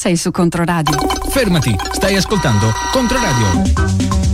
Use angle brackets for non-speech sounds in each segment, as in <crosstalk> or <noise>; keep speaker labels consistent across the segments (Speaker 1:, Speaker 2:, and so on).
Speaker 1: sei su Controradio.
Speaker 2: Fermati, stai ascoltando Controradio.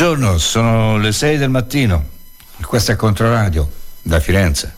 Speaker 3: Buongiorno, sono le 6 del mattino. Questo è Controradio da Firenze.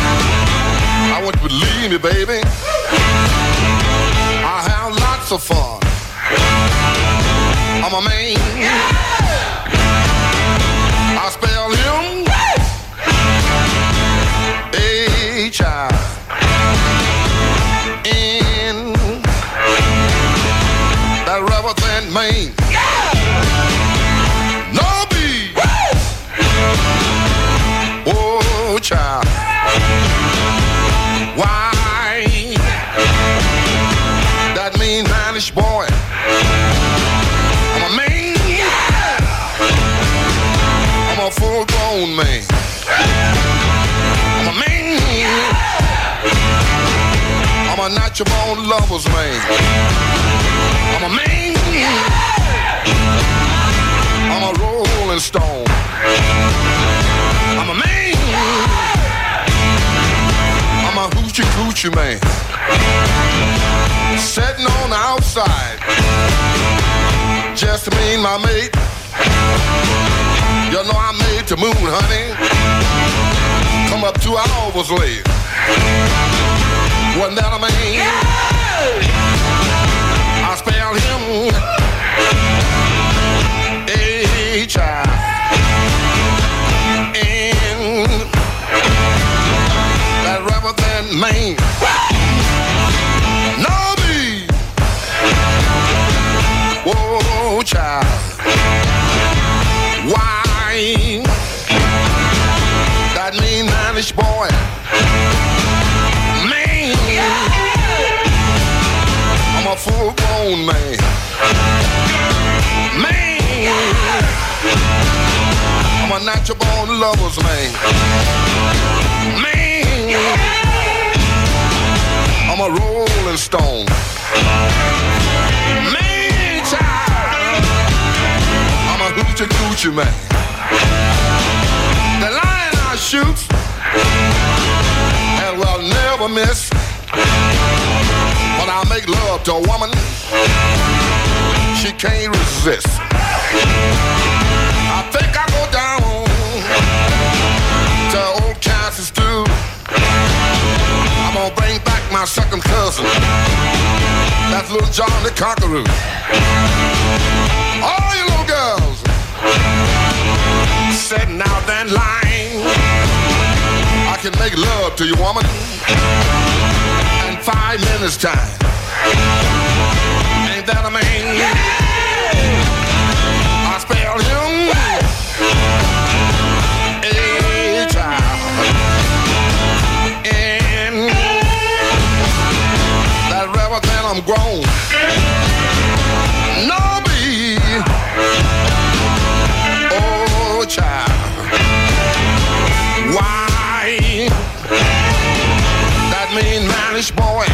Speaker 4: I want you to believe me, baby. I have lots of fun. I'm a man. I'm not your own lover's man. I'm a man. I'm a rolling stone. I'm a man. I'm a hoochie coochie man. Sitting on the outside. Just me and my mate. You know I made the moon, honey. Come up two hours late. Wasn't that a man? Yeah. I spelled him H I N. That rather than man. Bone man. Man, I'm a natural born lover's man. Man, I'm a rolling stone. Man, child, I'm a hoochie coochie man. The lion I shoot and will never miss. I make love to a woman, she can't resist. I think I go down to old Kansas stew. I'm gonna bring back my second cousin. That's little John the Conqueror. All you little girls sitting out in line. I can make love to you, woman, five minutes time. Ain't that a man? I spell him a child. And that I'm grown. No be, mean boy.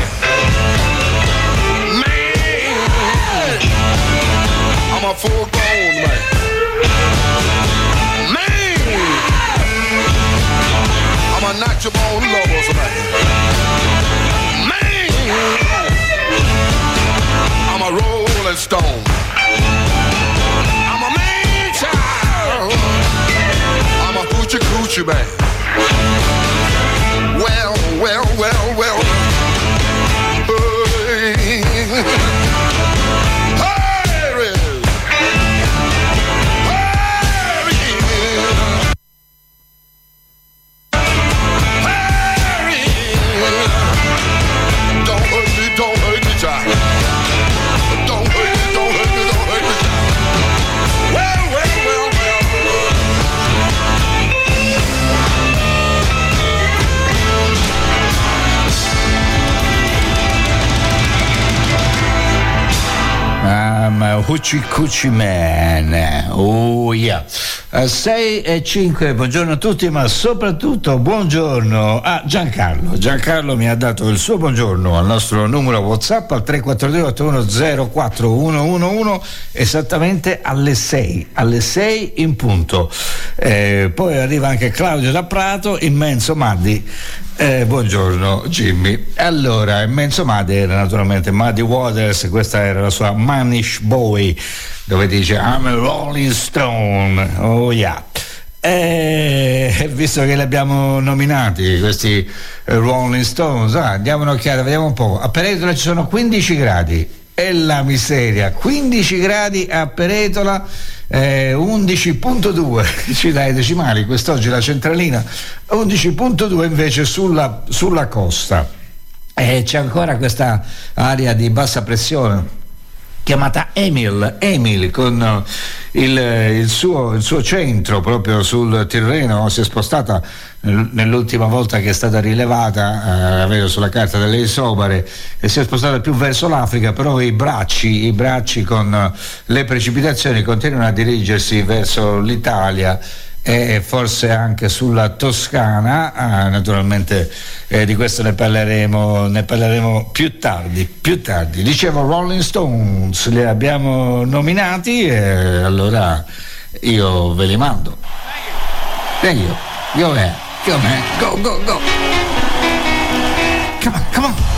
Speaker 4: Man, I'm a full grown man. Man, I'm a natural born lover's man. Man, I'm a rolling stone. I'm a man child. I'm a hoochie coochie man. Well, well, well, well.
Speaker 3: Hoochie Coochie Man. Oh yeah. 6 e 5, buongiorno a tutti, ma soprattutto buongiorno a Giancarlo. Giancarlo mi ha dato il suo buongiorno al nostro numero WhatsApp al 342 4104 esattamente alle 6, alle 6 in punto. Eh, poi arriva anche Claudio da Prato, immenso Maddi. Eh, buongiorno Jimmy. Allora, immenso Maddi era naturalmente Muddy Waters, questa era la sua Manish Boy, dove dice I'm a Rolling Stone. Oh yeah. Eh, visto che li abbiamo nominati questi eh, Rolling Stones, ah, diamo un'occhiata, vediamo un po'. A Peretola ci sono 15 gradi. E la miseria, 15 gradi a Peretola, eh, 11.2, <laughs> ci dai decimali, quest'oggi la centralina, 11.2 invece sulla, sulla costa. E c'è ancora questa area di bassa pressione chiamata Emil, Emil con eh, il, il suo, il suo centro proprio sul Tirreno, si è spostata nel- nell'ultima volta che è stata rilevata, eh, vedo sulla carta delle Isobare, e si è spostata più verso l'Africa, però i bracci, i bracci con eh, le precipitazioni continuano a dirigersi verso l'Italia e forse anche sulla Toscana, ah, naturalmente eh, di questo ne parleremo, ne parleremo più tardi, più tardi. Dicevo Rolling Stones, li abbiamo nominati e allora io ve li mando. E io, go ahead, go, go, go. Come on, come on.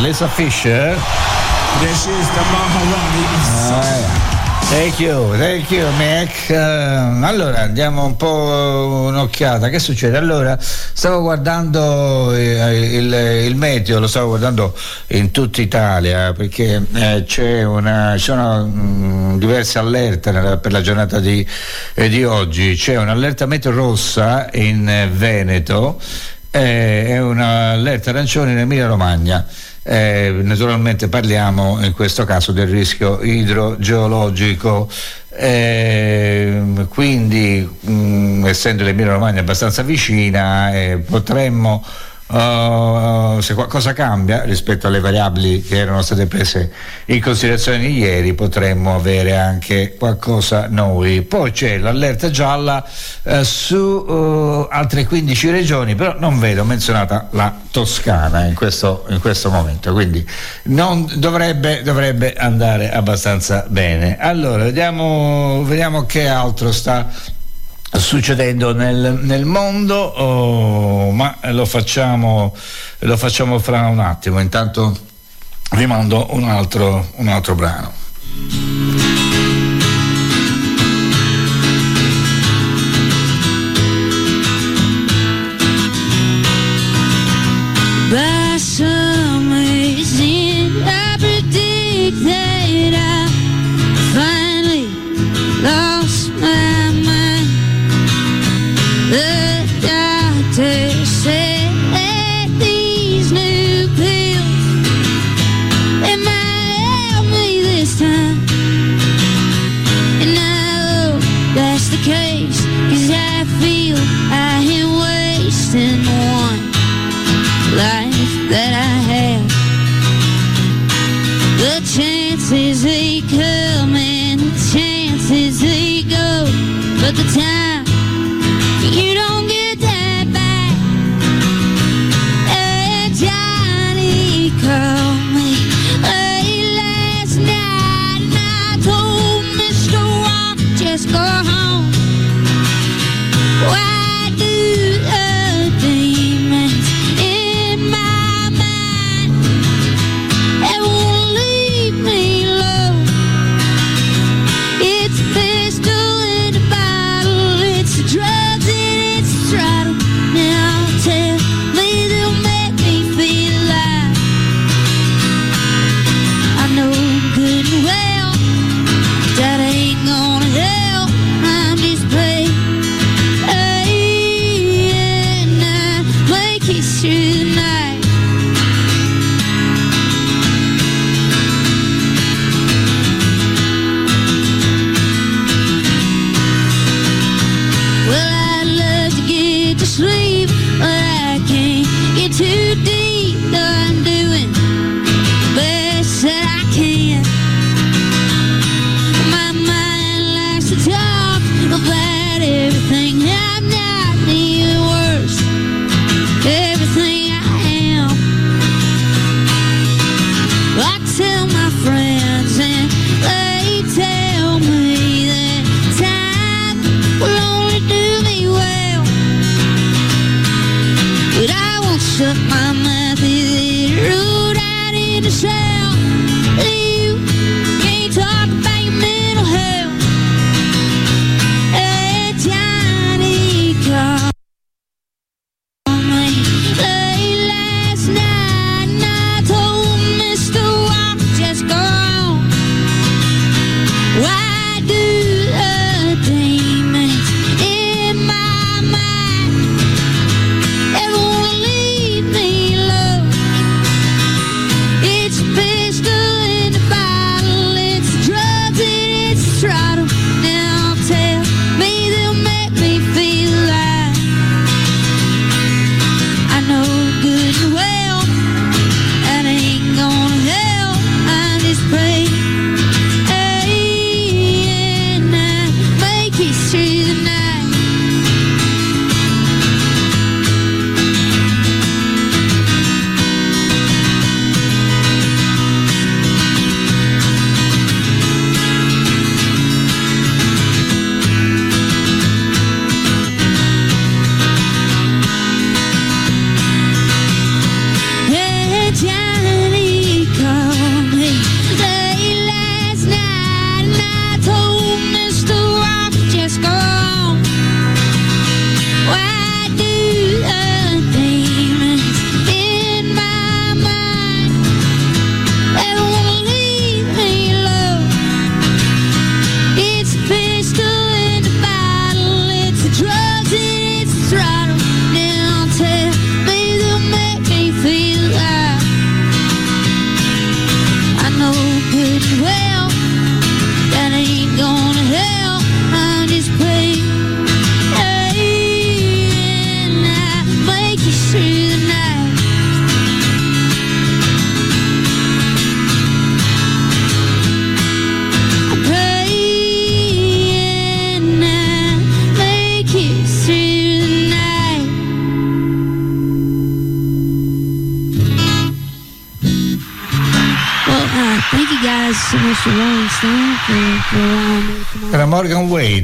Speaker 1: Lisa,
Speaker 3: Fisher.
Speaker 1: she is, the Maharani.
Speaker 3: Ah. Thank you, thank you Mac. Eh, allora andiamo un po' un'occhiata. Che succede? Allora, stavo guardando eh, il, il meteo, lo stavo guardando in tutta Italia perché eh, c'è una, ci sono mm, diverse allerte nella- per la giornata di, eh, di oggi. C'è un'allerta meteo rossa in eh, Veneto eh, e un'allerta arancione in Emilia Romagna. Eh, naturalmente parliamo in questo caso del rischio idrogeologico, Ehm, quindi mh, essendo l'Emilia Romagna abbastanza vicina eh, potremmo uh, se qualcosa cambia rispetto alle variabili che erano state prese in considerazione ieri potremmo avere anche qualcosa noi. Poi c'è l'allerta gialla eh, su uh, altre 15 regioni però non vedo menzionata la Toscana in questo, in questo momento quindi dovrebbe, dovrebbe andare abbastanza bene. Allora vediamo, vediamo che altro sta succedendo nel, nel mondo, oh, ma lo facciamo, lo facciamo fra un attimo. Intanto vi mando un altro, un altro brano.
Speaker 5: Feel I am wasting one life that I have. The chances they come and the chances they go, but the time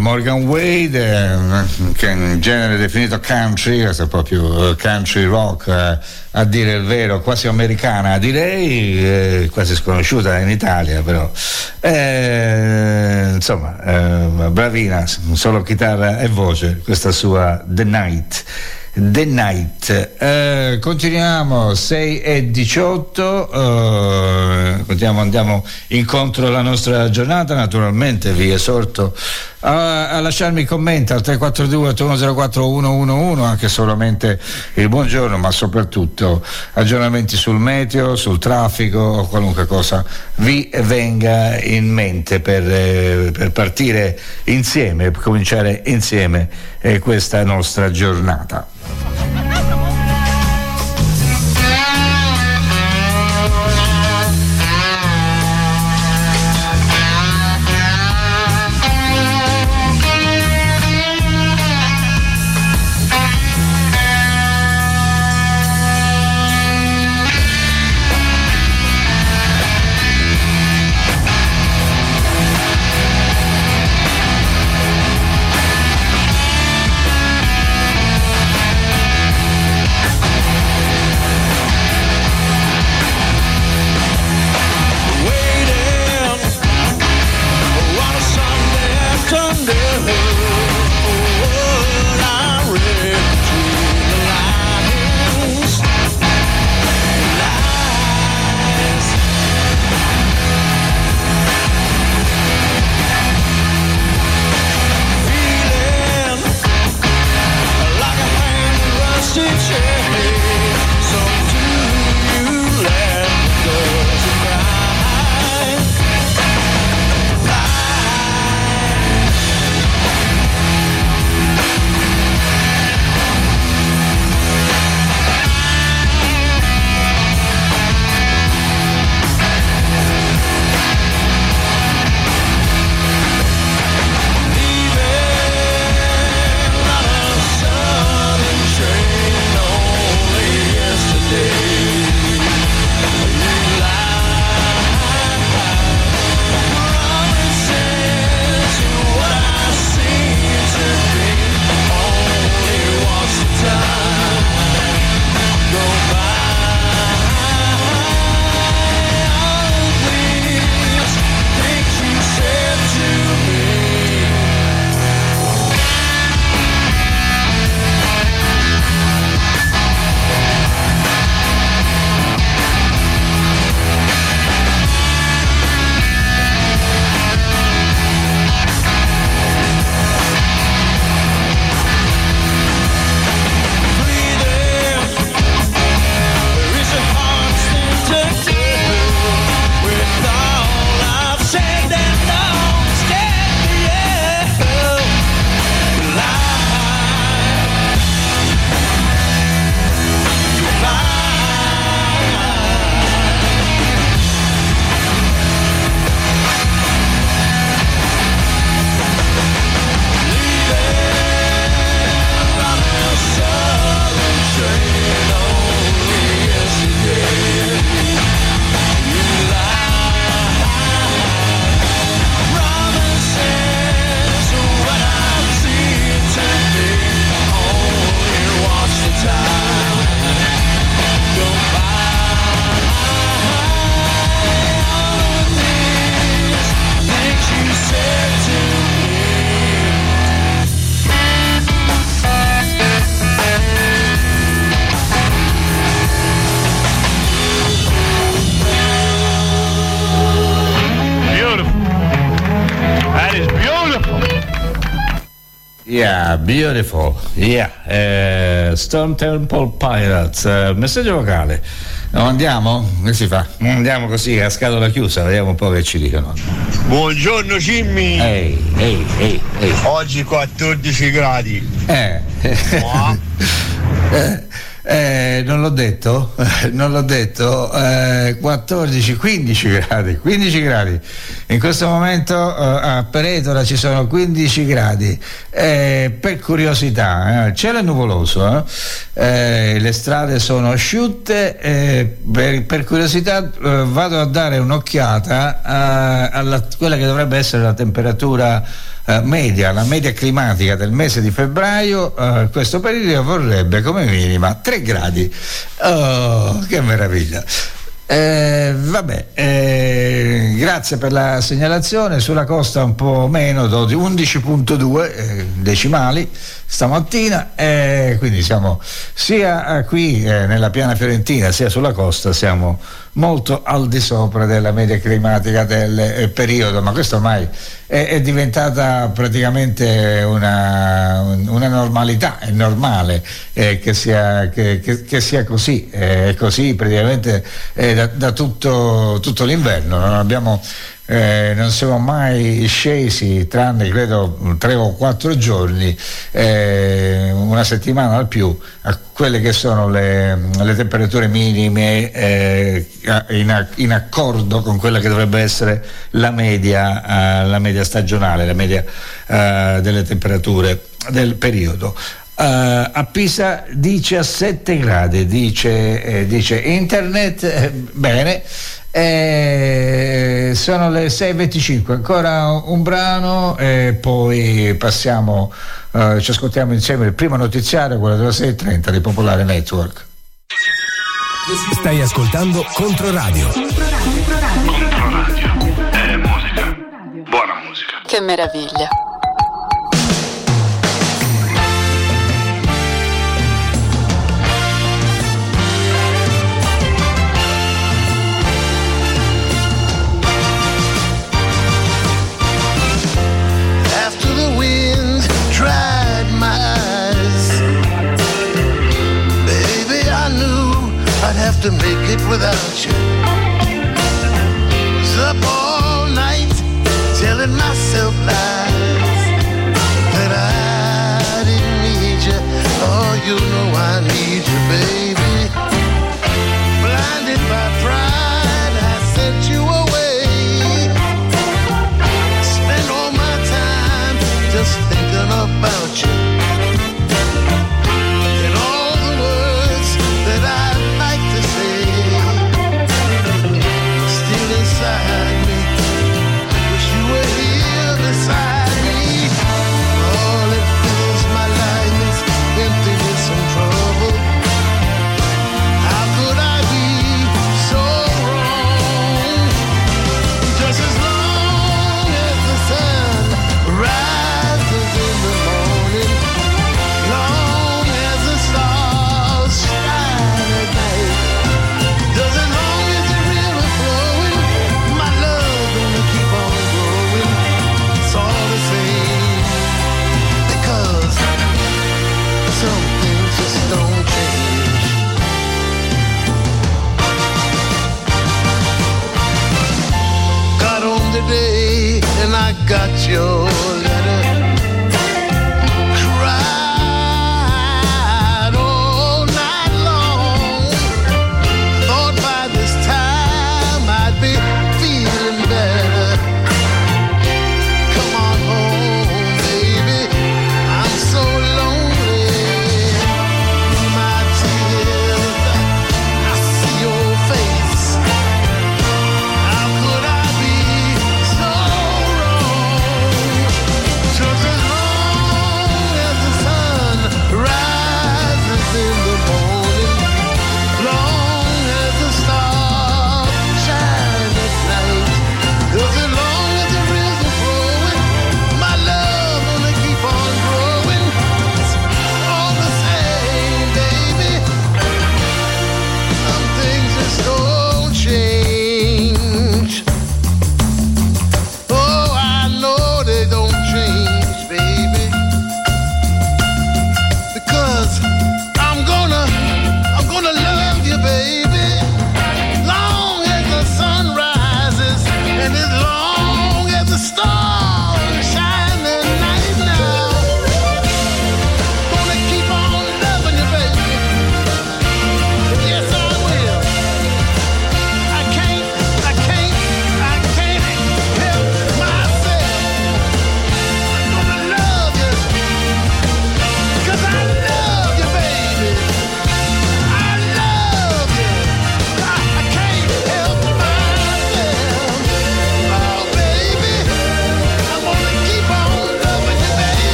Speaker 3: Morgan Wade, che in genere definito country, questo è proprio eh, country rock, eh, a dire il vero, quasi americana direi, eh, quasi sconosciuta in Italia però. Insomma, bravina, solo chitarra e voce, questa sua The Night. The Night. Eh, continuiamo 6 e 18, eh, continuiamo, andiamo incontro alla nostra giornata, naturalmente vi esorto a, a lasciarmi commenti al 342 8104 111 anche solamente il buongiorno ma soprattutto aggiornamenti sul meteo, sul traffico qualunque cosa vi venga in mente per, eh, per partire insieme, cominciare insieme eh, questa nostra giornata.
Speaker 6: Beautiful.
Speaker 3: Yeah, eh, Stone Temple Pilots. eh, messaggio vocale. No, andiamo? Che si fa? Andiamo così a scatola chiusa, vediamo un po' che ci dicono.
Speaker 7: Buongiorno Jimmy,
Speaker 3: Ehi, ehi, ehi, ehi.
Speaker 7: oggi 14 gradi.
Speaker 3: Eh, <laughs> Eh, non l'ho detto, <laughs> non l'ho detto, eh, 14, 15 gradi, 15 gradi. In questo momento eh, a Peretola ci sono 15 gradi. Eh, per curiosità, eh, il cielo è nuvoloso, eh, le strade sono asciutte, per, per curiosità vado a dare un'occhiata a, alla quella che dovrebbe essere la temperatura eh, media, la media climatica del mese di febbraio, eh, questo periodo vorrebbe come minima 3 gradi. Oh, che meraviglia! Eh, vabbè, eh, grazie per la segnalazione. Sulla costa un po' meno, 12 11.2 eh, decimali stamattina, eh, quindi siamo sia eh, qui eh, nella piana fiorentina sia sulla costa, siamo molto al di sopra della media climatica del eh, periodo, ma questo ormai è, è diventata praticamente una, una, normalità, è normale eh, che, sia, che, che, che, sia, così, eh, è così praticamente eh, da, da tutto, tutto, l'inverno, non, abbiamo, eh, non siamo mai scesi, tranne credo tre o quattro giorni, eh, una settimana al più, a quelle che sono le, le temperature minime eh, in, in, accordo con quella che dovrebbe essere la media, la media stagionale, la media delle temperature del periodo. Uh, a Pisa 17 gradi, dice, eh, dice internet, eh, bene, eh, sono le 6.25, ancora un brano e poi passiamo, uh, ci ascoltiamo insieme il primo notiziario, quello delle 6.30 di Popolare Network.
Speaker 8: Stai ascoltando Controradio.
Speaker 9: Controradio. Controradio. È musica. Buona musica.
Speaker 10: Che meraviglia.
Speaker 11: To make it without you.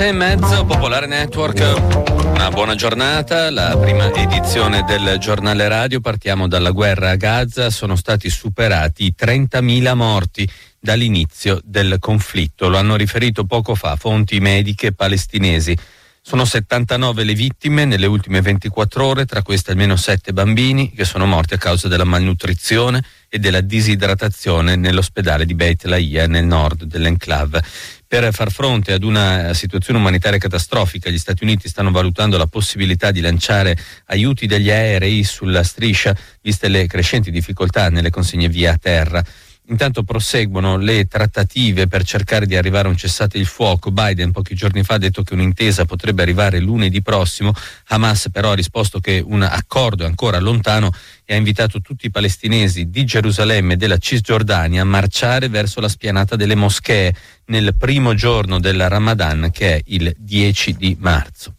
Speaker 12: 6 e mezzo, Popolare Network. Una buona giornata, la prima edizione del giornale radio. Partiamo dalla guerra a Gaza. Sono stati superati i 30.000 morti dall'inizio del conflitto. Lo hanno riferito poco fa fonti mediche palestinesi. Sono 79 le vittime nelle ultime 24 ore, tra queste almeno 7 bambini che sono morti a causa della malnutrizione e della disidratazione nell'ospedale di Beit Laia nel nord dell'enclave. Per far fronte ad una situazione umanitaria catastrofica, gli Stati Uniti stanno valutando la possibilità di lanciare aiuti degli aerei sulla striscia, viste le crescenti difficoltà nelle consegne via terra. Intanto proseguono le trattative per cercare di arrivare a un cessate il fuoco. Biden pochi giorni fa ha detto che un'intesa potrebbe arrivare lunedì prossimo. Hamas però ha risposto che un accordo è ancora lontano e ha invitato tutti i palestinesi di Gerusalemme e della Cisgiordania a marciare verso la spianata delle moschee nel primo giorno del Ramadan che è il 10 di marzo.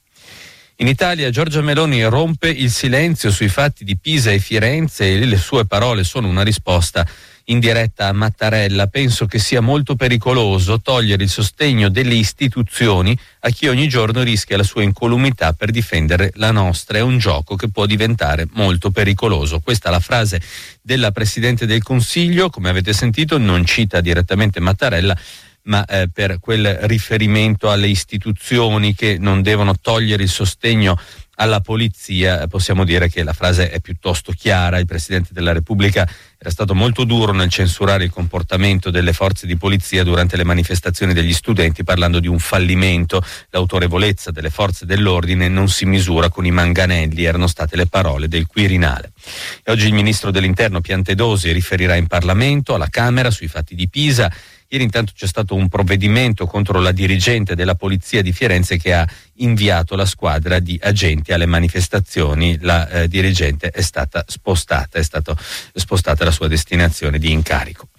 Speaker 12: In Italia Giorgia Meloni rompe il silenzio sui fatti di Pisa e Firenze e le sue parole sono una risposta in diretta a Mattarella. Penso che sia molto pericoloso togliere il sostegno delle istituzioni a chi ogni giorno rischia la sua incolumità per difendere la nostra. È un gioco che può diventare molto pericoloso. Questa è la frase della Presidente del Consiglio, come avete sentito non cita direttamente Mattarella ma eh, per quel riferimento alle istituzioni che non devono togliere il sostegno alla polizia, possiamo dire che la frase è piuttosto chiara. Il Presidente della Repubblica era stato molto duro nel censurare il comportamento delle forze di polizia durante le manifestazioni degli studenti, parlando di un fallimento. L'autorevolezza delle forze dell'ordine non si misura con i manganelli, erano state le parole del Quirinale. E oggi il Ministro dell'Interno Piantedosi riferirà in Parlamento, alla Camera, sui fatti di Pisa. Ieri intanto c'è stato un provvedimento contro la dirigente della Polizia di Firenze che ha inviato la squadra di agenti alle manifestazioni. La eh, dirigente è stata spostata, è stata spostata la sua destinazione di incarico.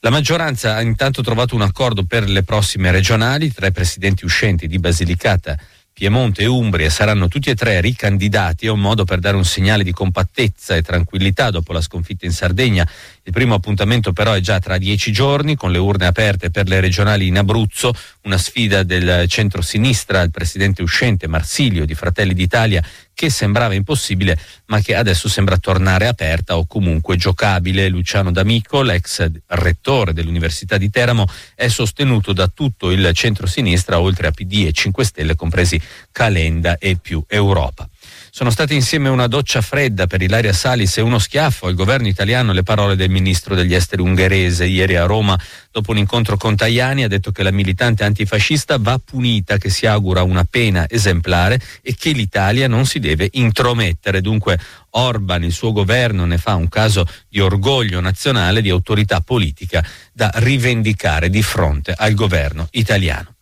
Speaker 12: La maggioranza ha intanto trovato un accordo per le prossime regionali, tre presidenti uscenti di Basilicata, Piemonte e Umbria saranno tutti e tre ricandidati, è un modo per dare un segnale di compattezza e tranquillità dopo la sconfitta in Sardegna. Il primo appuntamento però è già tra dieci giorni con le urne aperte per le regionali in Abruzzo, una sfida del centro-sinistra al presidente uscente Marsilio di Fratelli d'Italia che sembrava impossibile ma che adesso sembra tornare aperta o comunque giocabile. Luciano D'Amico, l'ex rettore dell'Università di Teramo, è sostenuto da tutto il centro-sinistra oltre a PD e 5 Stelle compresi Calenda e più Europa. Sono state insieme una doccia fredda per Ilaria Salis e uno schiaffo al governo italiano le parole del ministro degli esteri ungherese ieri a Roma dopo un incontro con Tajani ha detto che la militante antifascista va punita, che si augura una pena esemplare e che l'Italia non si deve intromettere. Dunque Orban, il suo governo, ne fa un caso di orgoglio nazionale, di autorità politica da rivendicare di fronte al governo italiano.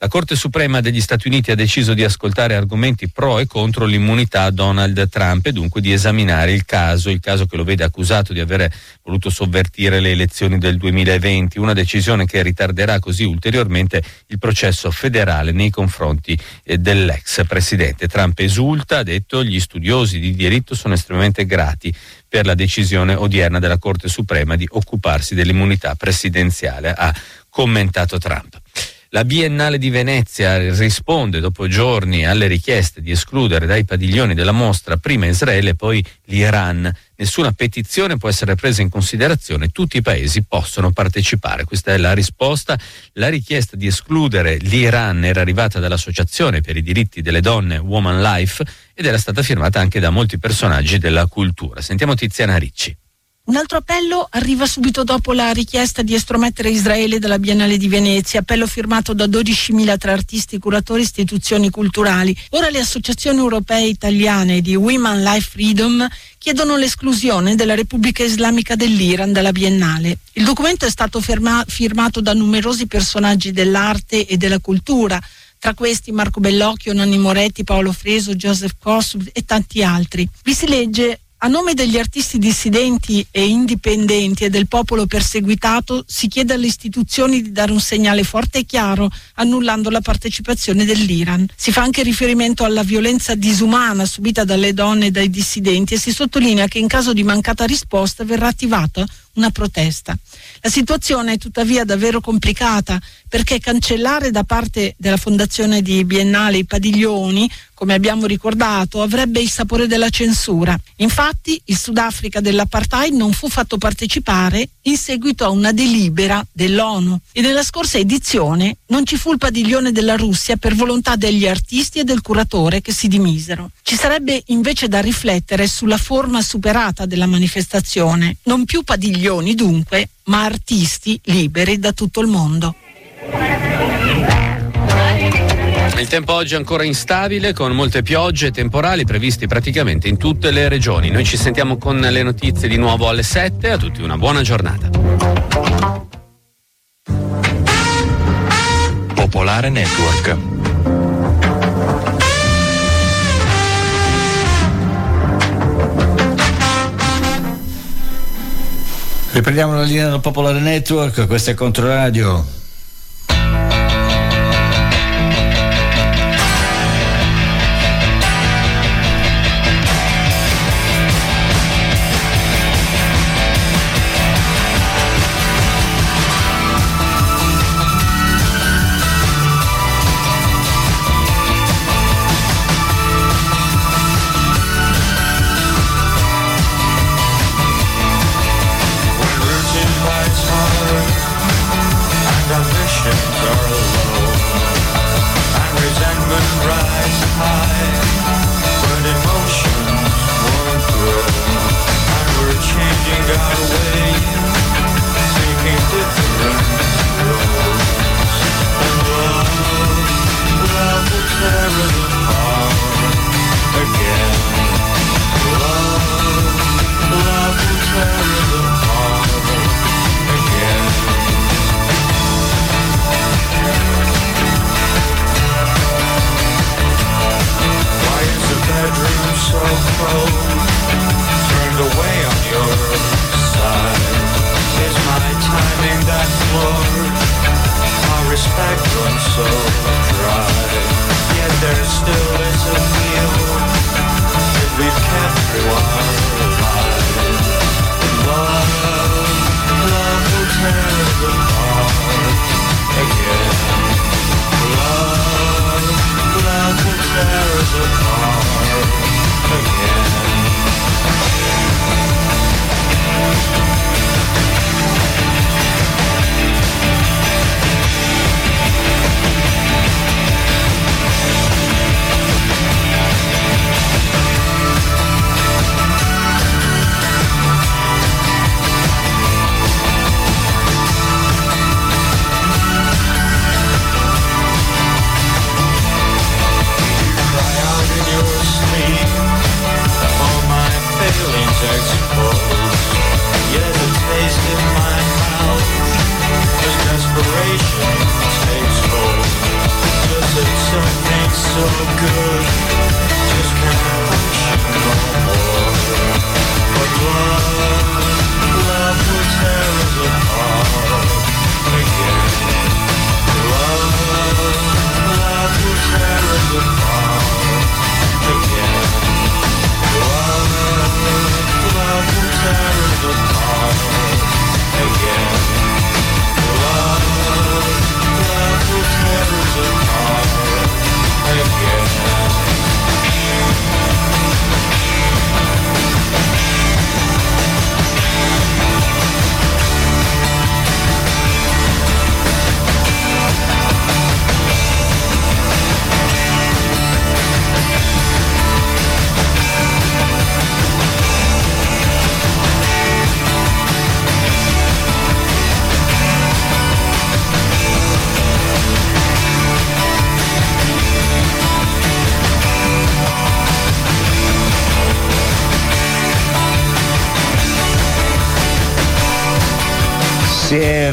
Speaker 12: La Corte Suprema degli Stati Uniti ha deciso di ascoltare argomenti pro e contro l'immunità a Donald Trump e dunque di esaminare il caso, il caso che lo vede accusato di avere voluto sovvertire le elezioni del 2020, una decisione che ritarderà così ulteriormente il processo federale nei confronti eh, dell'ex presidente. Trump esulta, ha detto gli studiosi di diritto sono estremamente grati per la decisione odierna della Corte Suprema di occuparsi dell'immunità presidenziale, ha commentato Trump. La Biennale di Venezia risponde dopo giorni alle richieste di escludere dai padiglioni della mostra prima Israele e poi l'Iran. Nessuna petizione può essere presa in considerazione, tutti i paesi possono partecipare. Questa è la risposta. La richiesta di escludere l'Iran era arrivata dall'Associazione per i diritti delle donne Woman Life ed era stata firmata anche da molti personaggi della cultura. Sentiamo Tiziana Ricci.
Speaker 13: Un altro appello arriva subito dopo la richiesta di estromettere Israele dalla Biennale di Venezia, appello firmato da 12.000 tra artisti, curatori e istituzioni culturali. Ora le associazioni europee e italiane di Women Life Freedom chiedono l'esclusione della Repubblica Islamica dell'Iran dalla Biennale. Il documento è stato ferma- firmato da numerosi personaggi dell'arte e della cultura, tra questi Marco Bellocchio, Nanni Moretti, Paolo Freso, Joseph Kossov e tanti altri. Vi si legge a nome degli artisti dissidenti e indipendenti e del popolo perseguitato si chiede alle istituzioni di dare un segnale forte e chiaro annullando la partecipazione dell'Iran. Si fa anche riferimento alla violenza disumana subita dalle donne e dai dissidenti e si sottolinea che in caso di mancata risposta verrà attivata una protesta. La situazione è tuttavia davvero complicata perché cancellare da parte della Fondazione di Biennale i padiglioni, come abbiamo ricordato, avrebbe il sapore della censura. Infatti il Sudafrica dell'apartheid non fu fatto partecipare in seguito a una delibera dell'ONU e nella scorsa edizione non ci fu il padiglione della Russia per volontà degli artisti e del curatore che si dimisero. Ci sarebbe invece da riflettere sulla forma superata della manifestazione, non più padiglioni dunque, ma artisti liberi da tutto il mondo.
Speaker 12: Il tempo oggi è ancora instabile con molte piogge e temporali previsti praticamente in tutte le regioni. Noi ci sentiamo con le notizie di nuovo alle 7. A tutti una buona giornata.
Speaker 10: Popolare Network.
Speaker 14: Riprendiamo la linea del Popolare Network, questo è Controradio.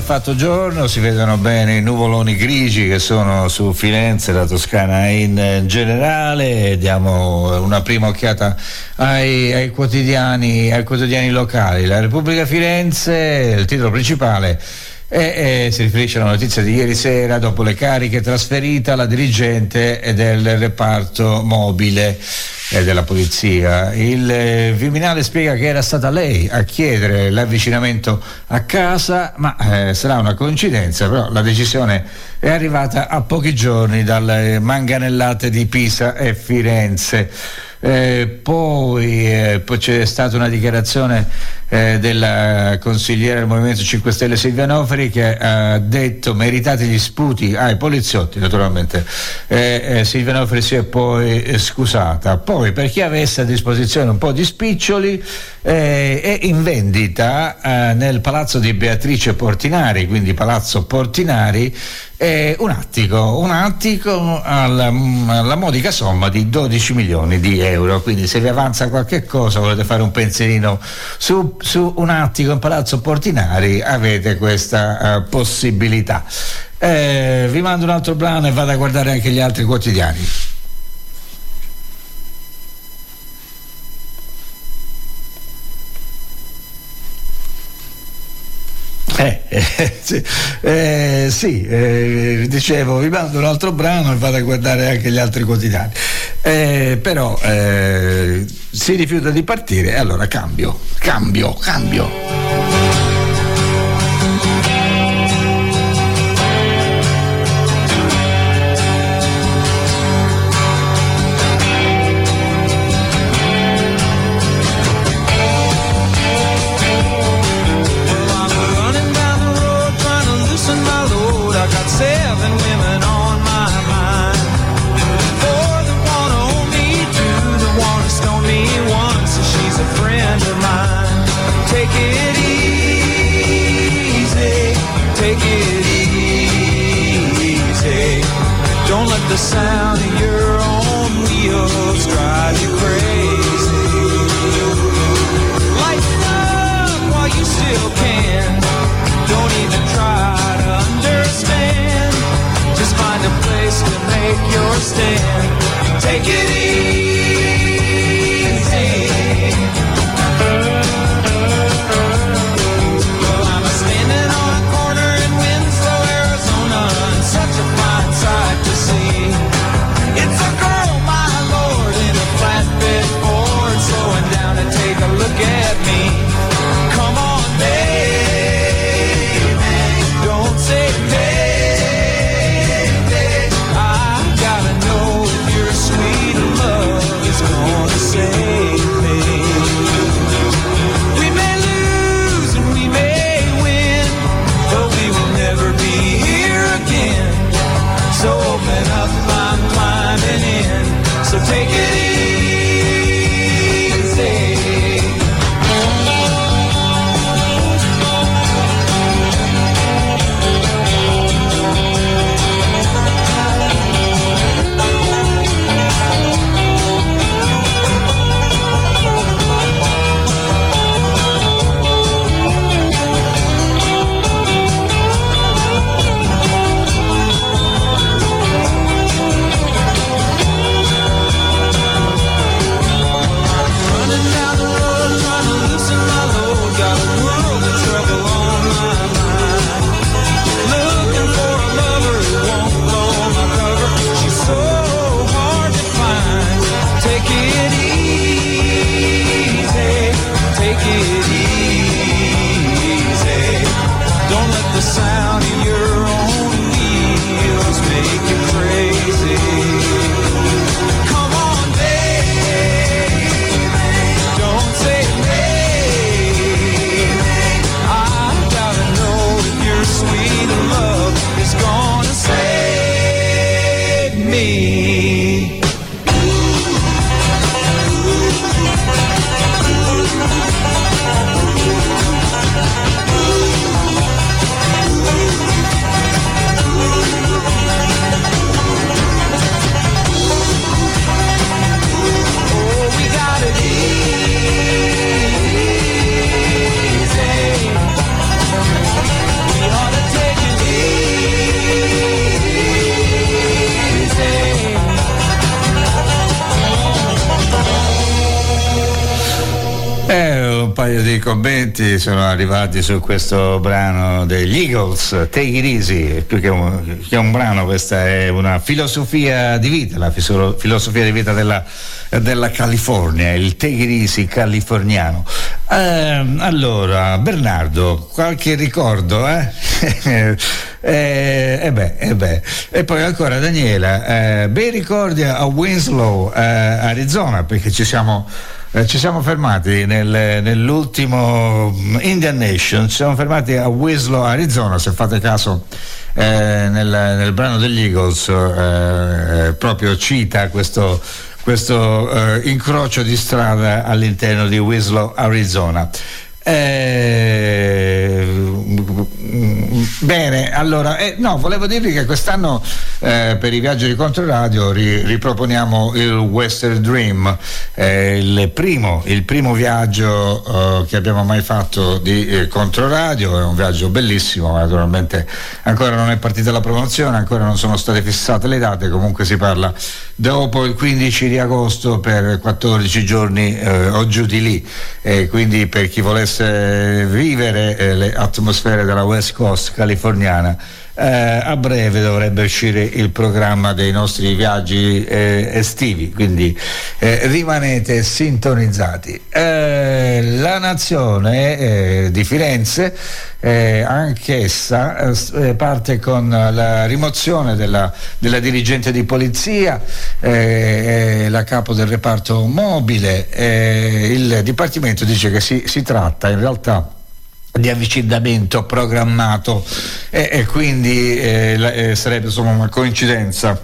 Speaker 3: Fatto giorno, si vedono bene i nuvoloni grigi che sono su Firenze, la Toscana in generale. Diamo una prima occhiata ai, ai quotidiani, ai quotidiani locali. La Repubblica Firenze, il titolo principale. E, e si riferisce alla notizia di ieri sera dopo le cariche trasferite alla dirigente del reparto mobile e della polizia. Il eh, Viminale spiega che era stata lei a chiedere l'avvicinamento a casa, ma eh, sarà una coincidenza, però la decisione è arrivata a pochi giorni dalle manganellate di Pisa e Firenze. Eh, poi, eh, poi, c'è stata una dichiarazione eh, della consigliera del Movimento 5 Stelle Silvia Noferi che ha detto meritate gli sputi ai poliziotti naturalmente eh, eh, Silvia Noferi si è poi eh, scusata poi per chi avesse a disposizione un po' di spiccioli è in vendita nel palazzo di Beatrice Portinari quindi palazzo Portinari un attico, un attico alla, alla, modica somma di 12 milioni di euro. Quindi se vi avanza qualche cosa, volete fare un pensierino su, su un attico in Palazzo Portinari, avete questa uh, possibilità. Eh, vi mando un altro brano e vado a guardare anche gli altri quotidiani. Eh, eh, <laughs> sì, eh, sì eh, dicevo, vi mando un altro brano e vado a guardare anche gli altri quotidiani. Eh, però eh, si rifiuta di partire e allora cambio, cambio, cambio. Commenti sono arrivati su questo brano degli Eagles, Take It Easy, più che un, che un brano, questa è una filosofia di vita, la filosofia di vita della, della California, il Take It Easy californiano. Ehm, allora, Bernardo, qualche ricordo? Eh? <laughs> Eh, eh beh, eh beh. E poi ancora Daniela, eh, bei ricordi a Winslow, eh, Arizona, perché ci siamo, eh, ci siamo fermati nel- nell'ultimo mm, Indian Nation, ci siamo fermati a Winslow, Arizona, se fate caso. eh, nel, nel brano degli Eagles eh, eh, proprio cita questo, questo eh, incrocio di strada all'interno di Winslow, Arizona. Eh, bene, allora, eh, no, volevo dirvi che quest'anno eh, per i viaggi di Controradio ri- riproponiamo il Western Dream, eh, il, primo, il primo viaggio eh, che abbiamo mai fatto di eh, Controradio, è un viaggio bellissimo, naturalmente ancora non è partita la promozione, ancora non sono state fissate le date, comunque si parla dopo il 15 di agosto per 14 giorni eh, o giù di lì, quindi per chi volesse vivere le atmosfere della West Coast californiana. eh, a breve dovrebbe uscire il programma dei nostri viaggi eh, estivi, quindi eh, rimanete sintonizzati. Eh, la nazione eh, di Firenze, eh, anch'essa, parte con la rimozione della, della dirigente di polizia, la capo del reparto mobile. il Dipartimento dice che si, si tratta in realtà di avvicinamento programmato e, e quindi eh, eh, sarebbe insomma una coincidenza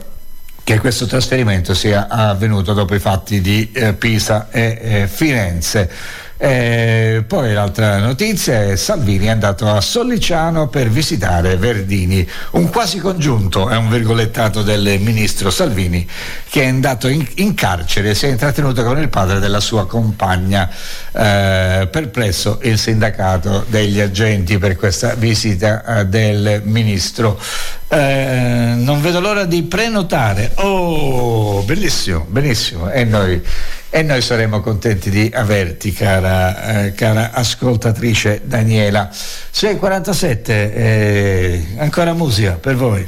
Speaker 3: che questo trasferimento sia avvenuto dopo i fatti di eh, Pisa e eh, Firenze. Eh, poi l'altra notizia è Salvini è andato a Solliciano per visitare Verdini, un quasi congiunto, è un virgolettato del ministro Salvini che è andato in, in carcere e si è intrattenuto con il padre della sua compagna, eh, perplesso il sindacato degli agenti per questa visita eh, del ministro. Eh, non vedo l'ora di prenotare. Oh, bellissimo, benissimo. E noi, e noi saremo contenti di averti, cara, eh, cara ascoltatrice Daniela. 6.47, eh, ancora musica per voi.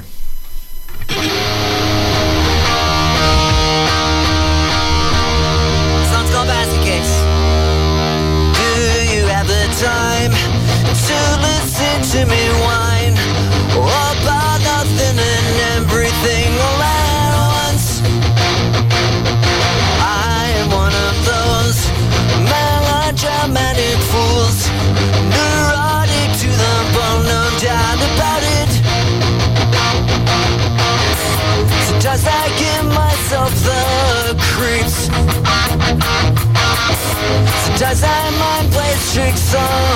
Speaker 15: song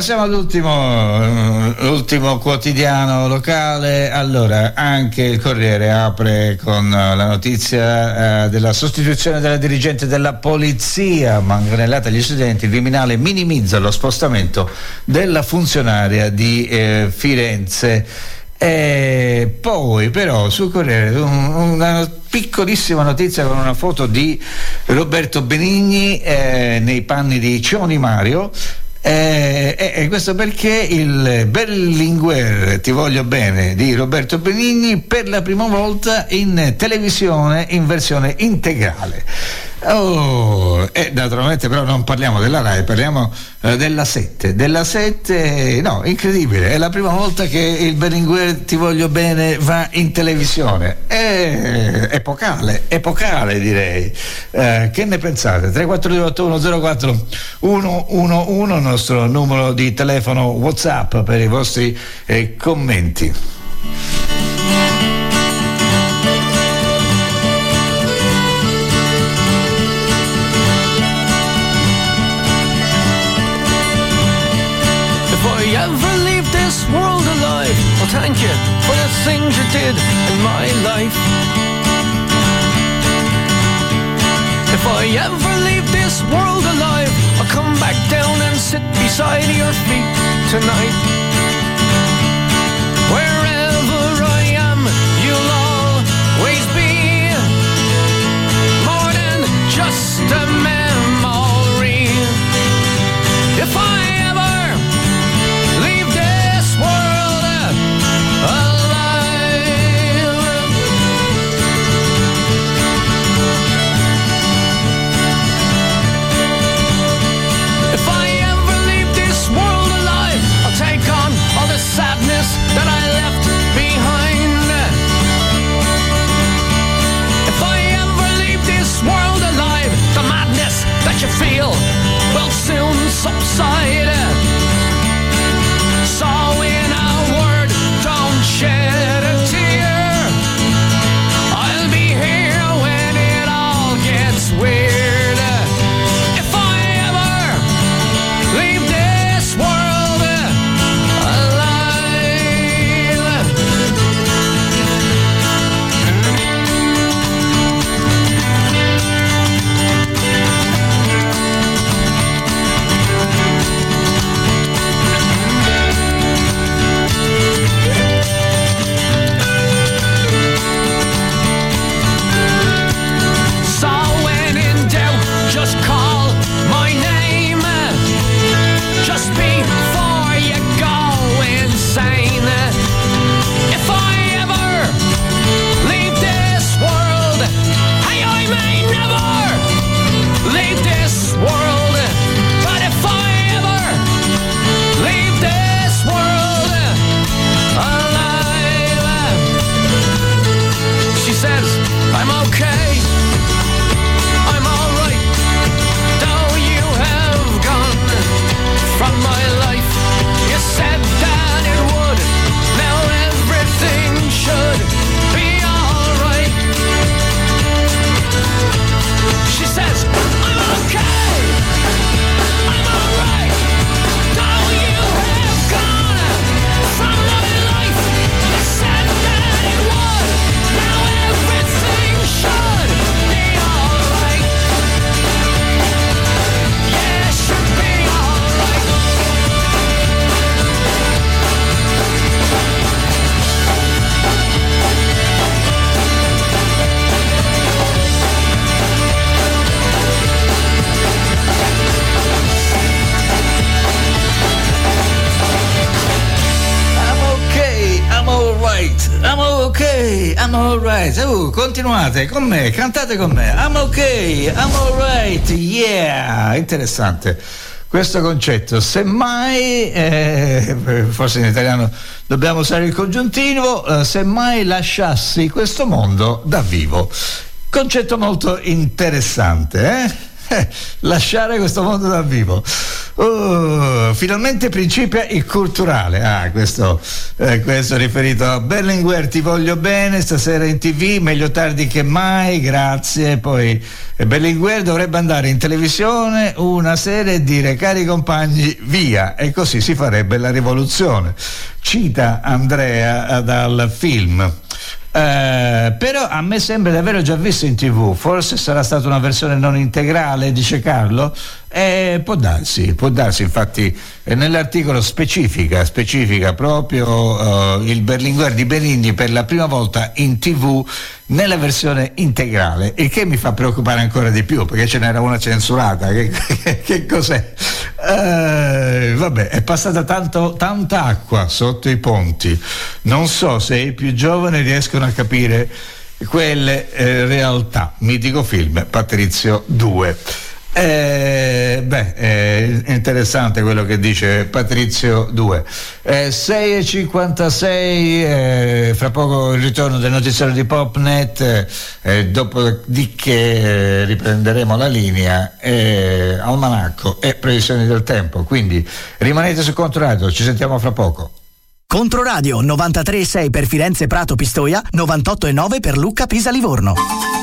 Speaker 3: passiamo all'ultimo, eh, l'ultimo quotidiano locale. Allora, anche il Corriere apre con eh, la notizia eh, della sostituzione della dirigente della polizia, manganellata agli studenti. Il Viminale minimizza lo spostamento della funzionaria di eh, Firenze. E poi però sul Corriere un- una piccolissima notizia con una foto di Roberto Benigni eh, nei panni di Cioni Mario. Eh, E e questo perché il Berlinguer Ti voglio bene di Roberto Benigni per la prima volta in televisione in versione integrale. Oh, e naturalmente però non parliamo della RAI, parliamo eh, della 7. Della 7, no, incredibile, è la prima volta che il Berlinguer Ti voglio bene va in televisione. È epocale, epocale direi. Eh, che ne pensate? 3428104 111, il nostro numero di telefono WhatsApp per i vostri eh, commenti.
Speaker 16: Did in my life. If I ever leave this world alive, I'll come back down and sit beside your feet tonight.
Speaker 3: Continuate con me, cantate con me. I'm okay, I'm alright, yeah. Interessante questo concetto. Semmai, eh, forse in italiano dobbiamo usare il congiuntivo, eh, semmai lasciassi questo mondo da vivo. Concetto molto interessante, eh? <laughs> lasciare questo mondo dal vivo. Oh, finalmente principia il culturale. Ah, questo, eh, questo riferito a Berlinguer, ti voglio bene, stasera in tv, meglio tardi che mai, grazie. Poi eh, Berlinguer dovrebbe andare in televisione una sera e dire cari compagni, via, e così si farebbe la rivoluzione. Cita Andrea dal film. Eh, però a me sembra di averlo già visto in tv, forse sarà stata una versione non integrale, dice Carlo. Eh, può darsi, può darsi, infatti eh, nell'articolo specifica, specifica proprio eh, il Berlinguer di Benigni per la prima volta in tv nella versione integrale, il che mi fa preoccupare ancora di più perché ce n'era una censurata. Che, che, che cos'è? Eh, vabbè, è passata tanto, tanta acqua sotto i ponti. Non so se i più giovani riescono a capire quelle eh, realtà. Mitico film, Patrizio 2. Eh, beh, è interessante quello che dice Patrizio 2. Eh, 6.56, eh, fra poco il ritorno del notiziario di Popnet, eh, dopodiché eh, riprenderemo la linea, eh, almanacco e previsioni del tempo. Quindi rimanete su Controradio, ci sentiamo fra poco.
Speaker 17: Controradio 93.6 per Firenze Prato Pistoia, 98.9 per Lucca Pisa Livorno.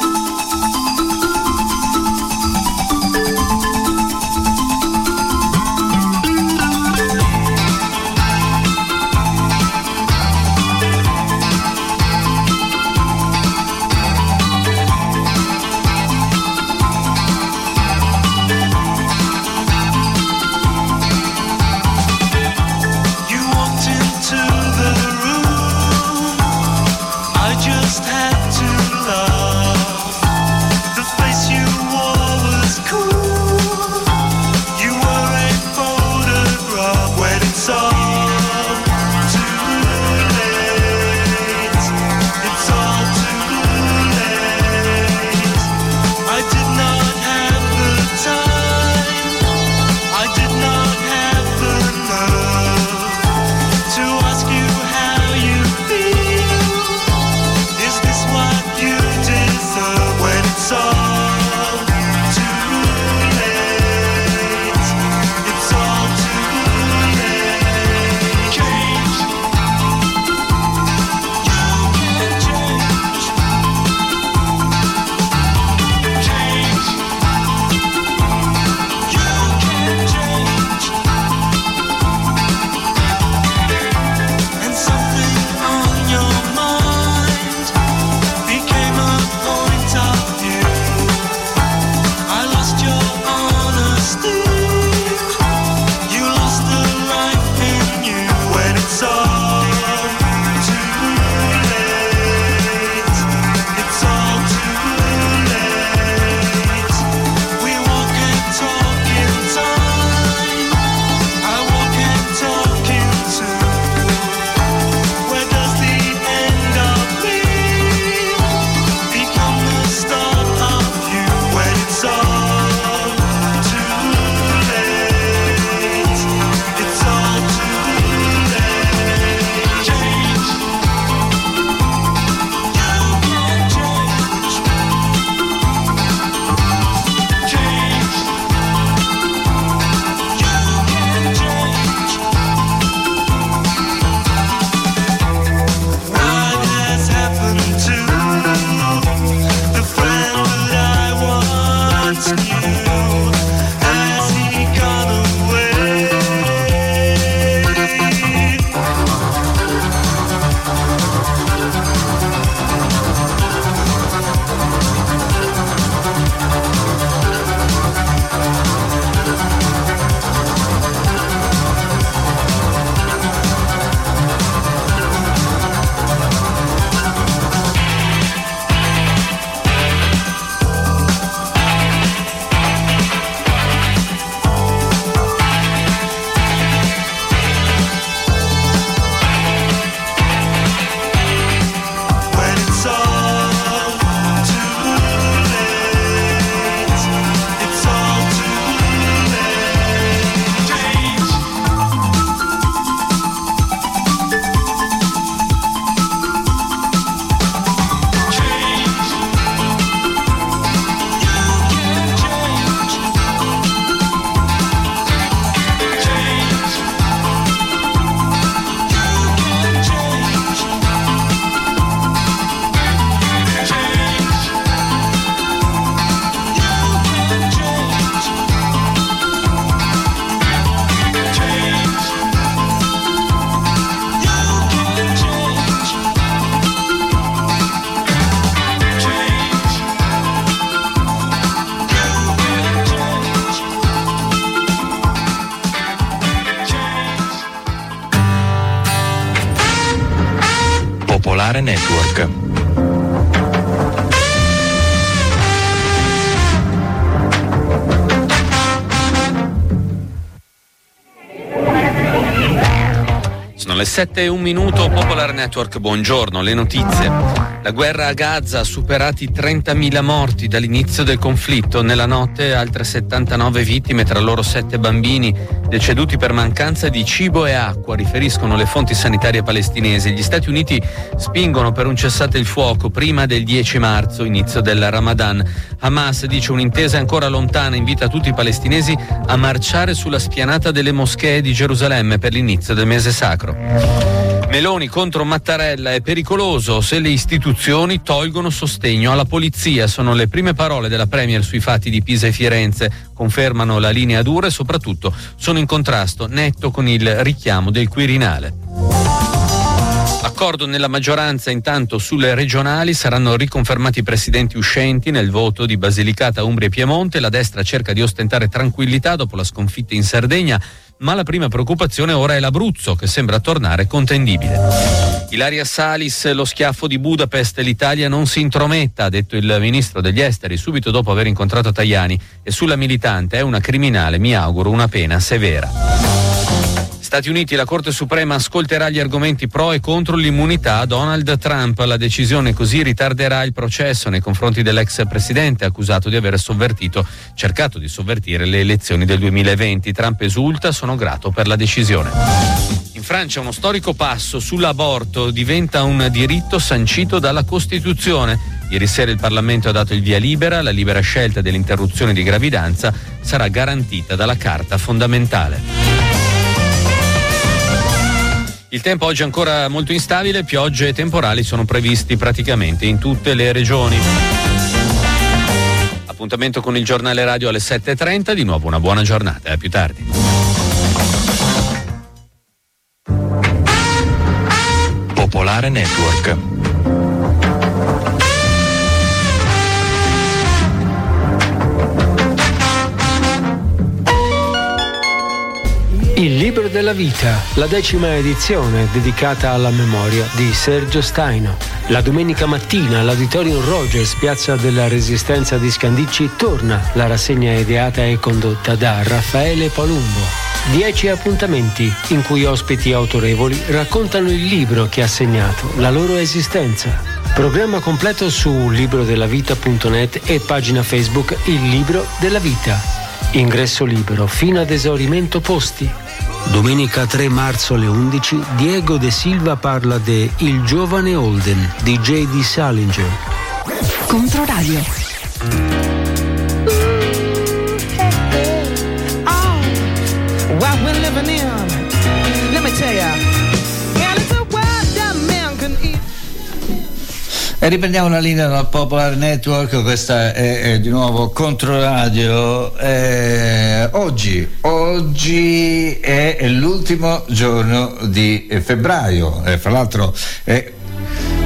Speaker 12: Le 7 e un minuto, Popolar Network, buongiorno, le notizie. La guerra a Gaza ha superato i 30.000 morti dall'inizio del conflitto. Nella notte altre 79 vittime, tra loro 7 bambini, deceduti per mancanza di cibo e acqua, riferiscono le fonti sanitarie palestinesi. Gli Stati Uniti spingono per un cessate il fuoco prima del 10 marzo, inizio del Ramadan. Hamas dice un'intesa ancora lontana, invita tutti i palestinesi a marciare sulla spianata delle moschee di Gerusalemme per l'inizio del mese sacro. Meloni contro Mattarella è pericoloso se le istituzioni tolgono sostegno alla polizia. Sono le prime parole della Premier sui fatti di Pisa e Firenze. Confermano la linea dura e soprattutto sono in contrasto netto con il richiamo del Quirinale. Accordo nella maggioranza intanto sulle regionali saranno riconfermati i presidenti uscenti nel voto di Basilicata, Umbria e Piemonte. La destra cerca di ostentare tranquillità dopo la sconfitta in Sardegna ma la prima preoccupazione ora è l'Abruzzo che sembra tornare contendibile. Ilaria Salis, lo schiaffo di Budapest, l'Italia non si intrometta, ha detto il ministro degli esteri subito dopo aver incontrato Tajani e sulla militante è una criminale, mi auguro una pena severa. Stati Uniti, la Corte Suprema ascolterà gli argomenti pro e contro l'immunità a Donald Trump. La decisione così ritarderà il processo nei confronti dell'ex presidente accusato di aver sovvertito, cercato di sovvertire le elezioni del 2020. Trump esulta, sono grato per la decisione. In Francia uno storico passo sull'aborto diventa un diritto sancito dalla Costituzione. Ieri sera il Parlamento ha dato il via libera, la libera scelta dell'interruzione di gravidanza sarà garantita dalla Carta fondamentale. Il tempo oggi è ancora molto instabile, piogge e temporali sono previsti praticamente in tutte le regioni. Appuntamento con il giornale radio alle 7.30, di nuovo una buona giornata, a più tardi.
Speaker 10: Popolare Network.
Speaker 18: Il libro della vita, la decima edizione dedicata alla memoria di Sergio Staino. La domenica mattina all'Auditorium Rogers, piazza della Resistenza di Scandicci, torna la rassegna ideata e condotta da Raffaele Palumbo. Dieci appuntamenti in cui ospiti autorevoli raccontano il libro che ha segnato la loro esistenza. Programma completo su librodellavita.net e pagina Facebook Il Libro della Vita. Ingresso libero fino ad esaurimento posti. Domenica 3 marzo alle 11 Diego De Silva parla de Il giovane Holden di J.D. Salinger.
Speaker 19: Controradio.
Speaker 20: What we're living in, let me tell ya.
Speaker 3: Riprendiamo la linea dal Popolare Network, questa è, è di nuovo Controradio. Eh, oggi, oggi è l'ultimo giorno di febbraio, eh, fra l'altro è,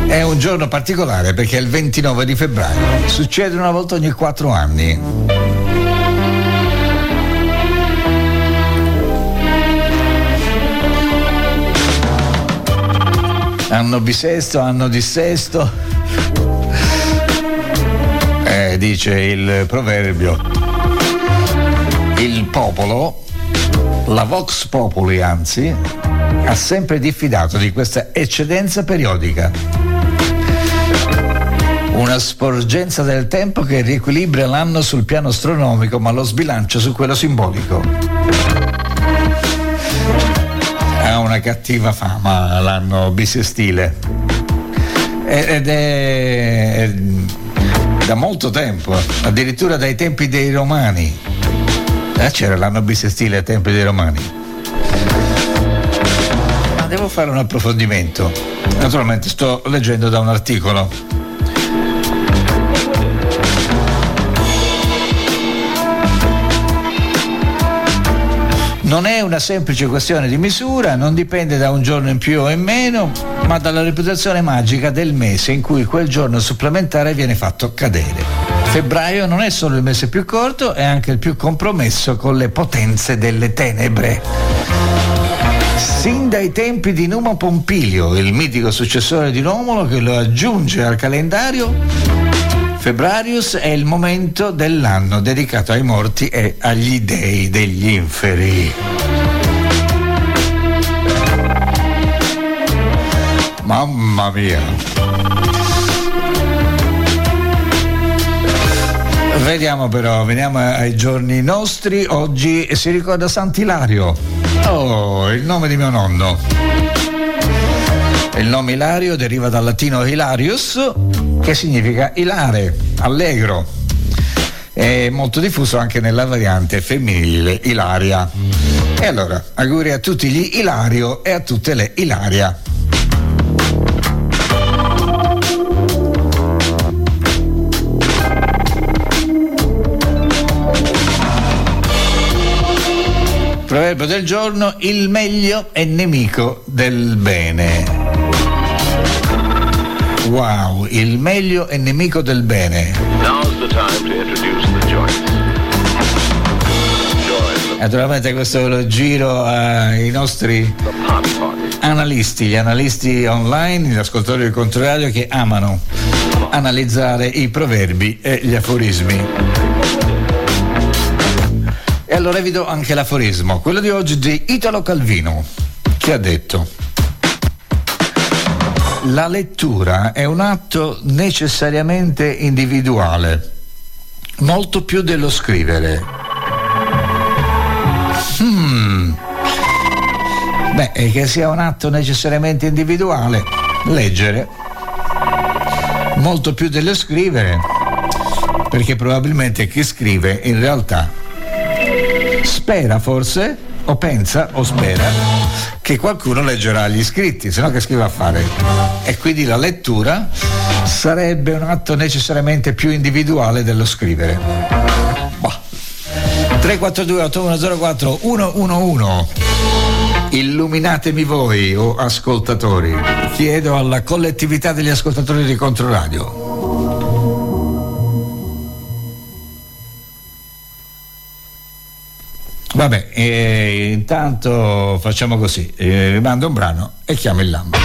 Speaker 3: è un giorno particolare perché è il 29 di febbraio, succede una volta ogni quattro anni. Anno bisesto, anno dissesto. Dice il proverbio. Il popolo, la Vox Populi anzi, ha sempre diffidato di questa eccedenza periodica. Una sporgenza del tempo che riequilibra l'anno sul piano astronomico ma lo sbilancia su quello simbolico. Ha una cattiva fama l'anno bisestile ed è da molto tempo, addirittura dai tempi dei romani. Eh, c'era l'anno bisestile ai tempi dei romani. Ma devo fare un approfondimento. Naturalmente sto leggendo da un articolo. Non è una semplice questione di misura, non dipende da un giorno in più o in meno, ma dalla reputazione magica del mese in cui quel giorno supplementare viene fatto cadere. Febbraio non è solo il mese più corto, è anche il più compromesso con le potenze delle tenebre. Sin dai tempi di Numa Pompilio, il mitico successore di Romolo che lo aggiunge al calendario, Febbrarius è il momento dell'anno dedicato ai morti e agli dei degli inferi. Mamma mia. Vediamo però, veniamo ai giorni nostri. Oggi si ricorda Sant'Ilario. Oh, il nome di mio nonno. Il nome Ilario deriva dal latino Hilarius, che significa ilare, allegro. È molto diffuso anche nella variante femminile Ilaria. E allora, auguri a tutti gli Ilario e a tutte le Ilaria. Proverbio del giorno, il meglio è nemico del bene. Wow, il meglio è nemico del bene. Naturalmente questo lo giro ai nostri analisti, gli analisti online, gli ascoltatori del controradio che amano analizzare i proverbi e gli aforismi. E allora vi do anche l'aforismo, quello di oggi di Italo Calvino, che ha detto la lettura è un atto necessariamente individuale, molto più dello scrivere. Hmm. Beh, che sia un atto necessariamente individuale, leggere, molto più dello scrivere, perché probabilmente chi scrive in realtà spera forse o pensa o spera che qualcuno leggerà gli scritti, se no che scrive a fare. E quindi la lettura sarebbe un atto necessariamente più individuale dello scrivere. Bah. 342 8104 111 Illuminatemi voi o ascoltatori. Chiedo alla collettività degli ascoltatori di Controradio. Vabbè, eh, intanto facciamo così, eh, mando un brano e chiamo il Lambo.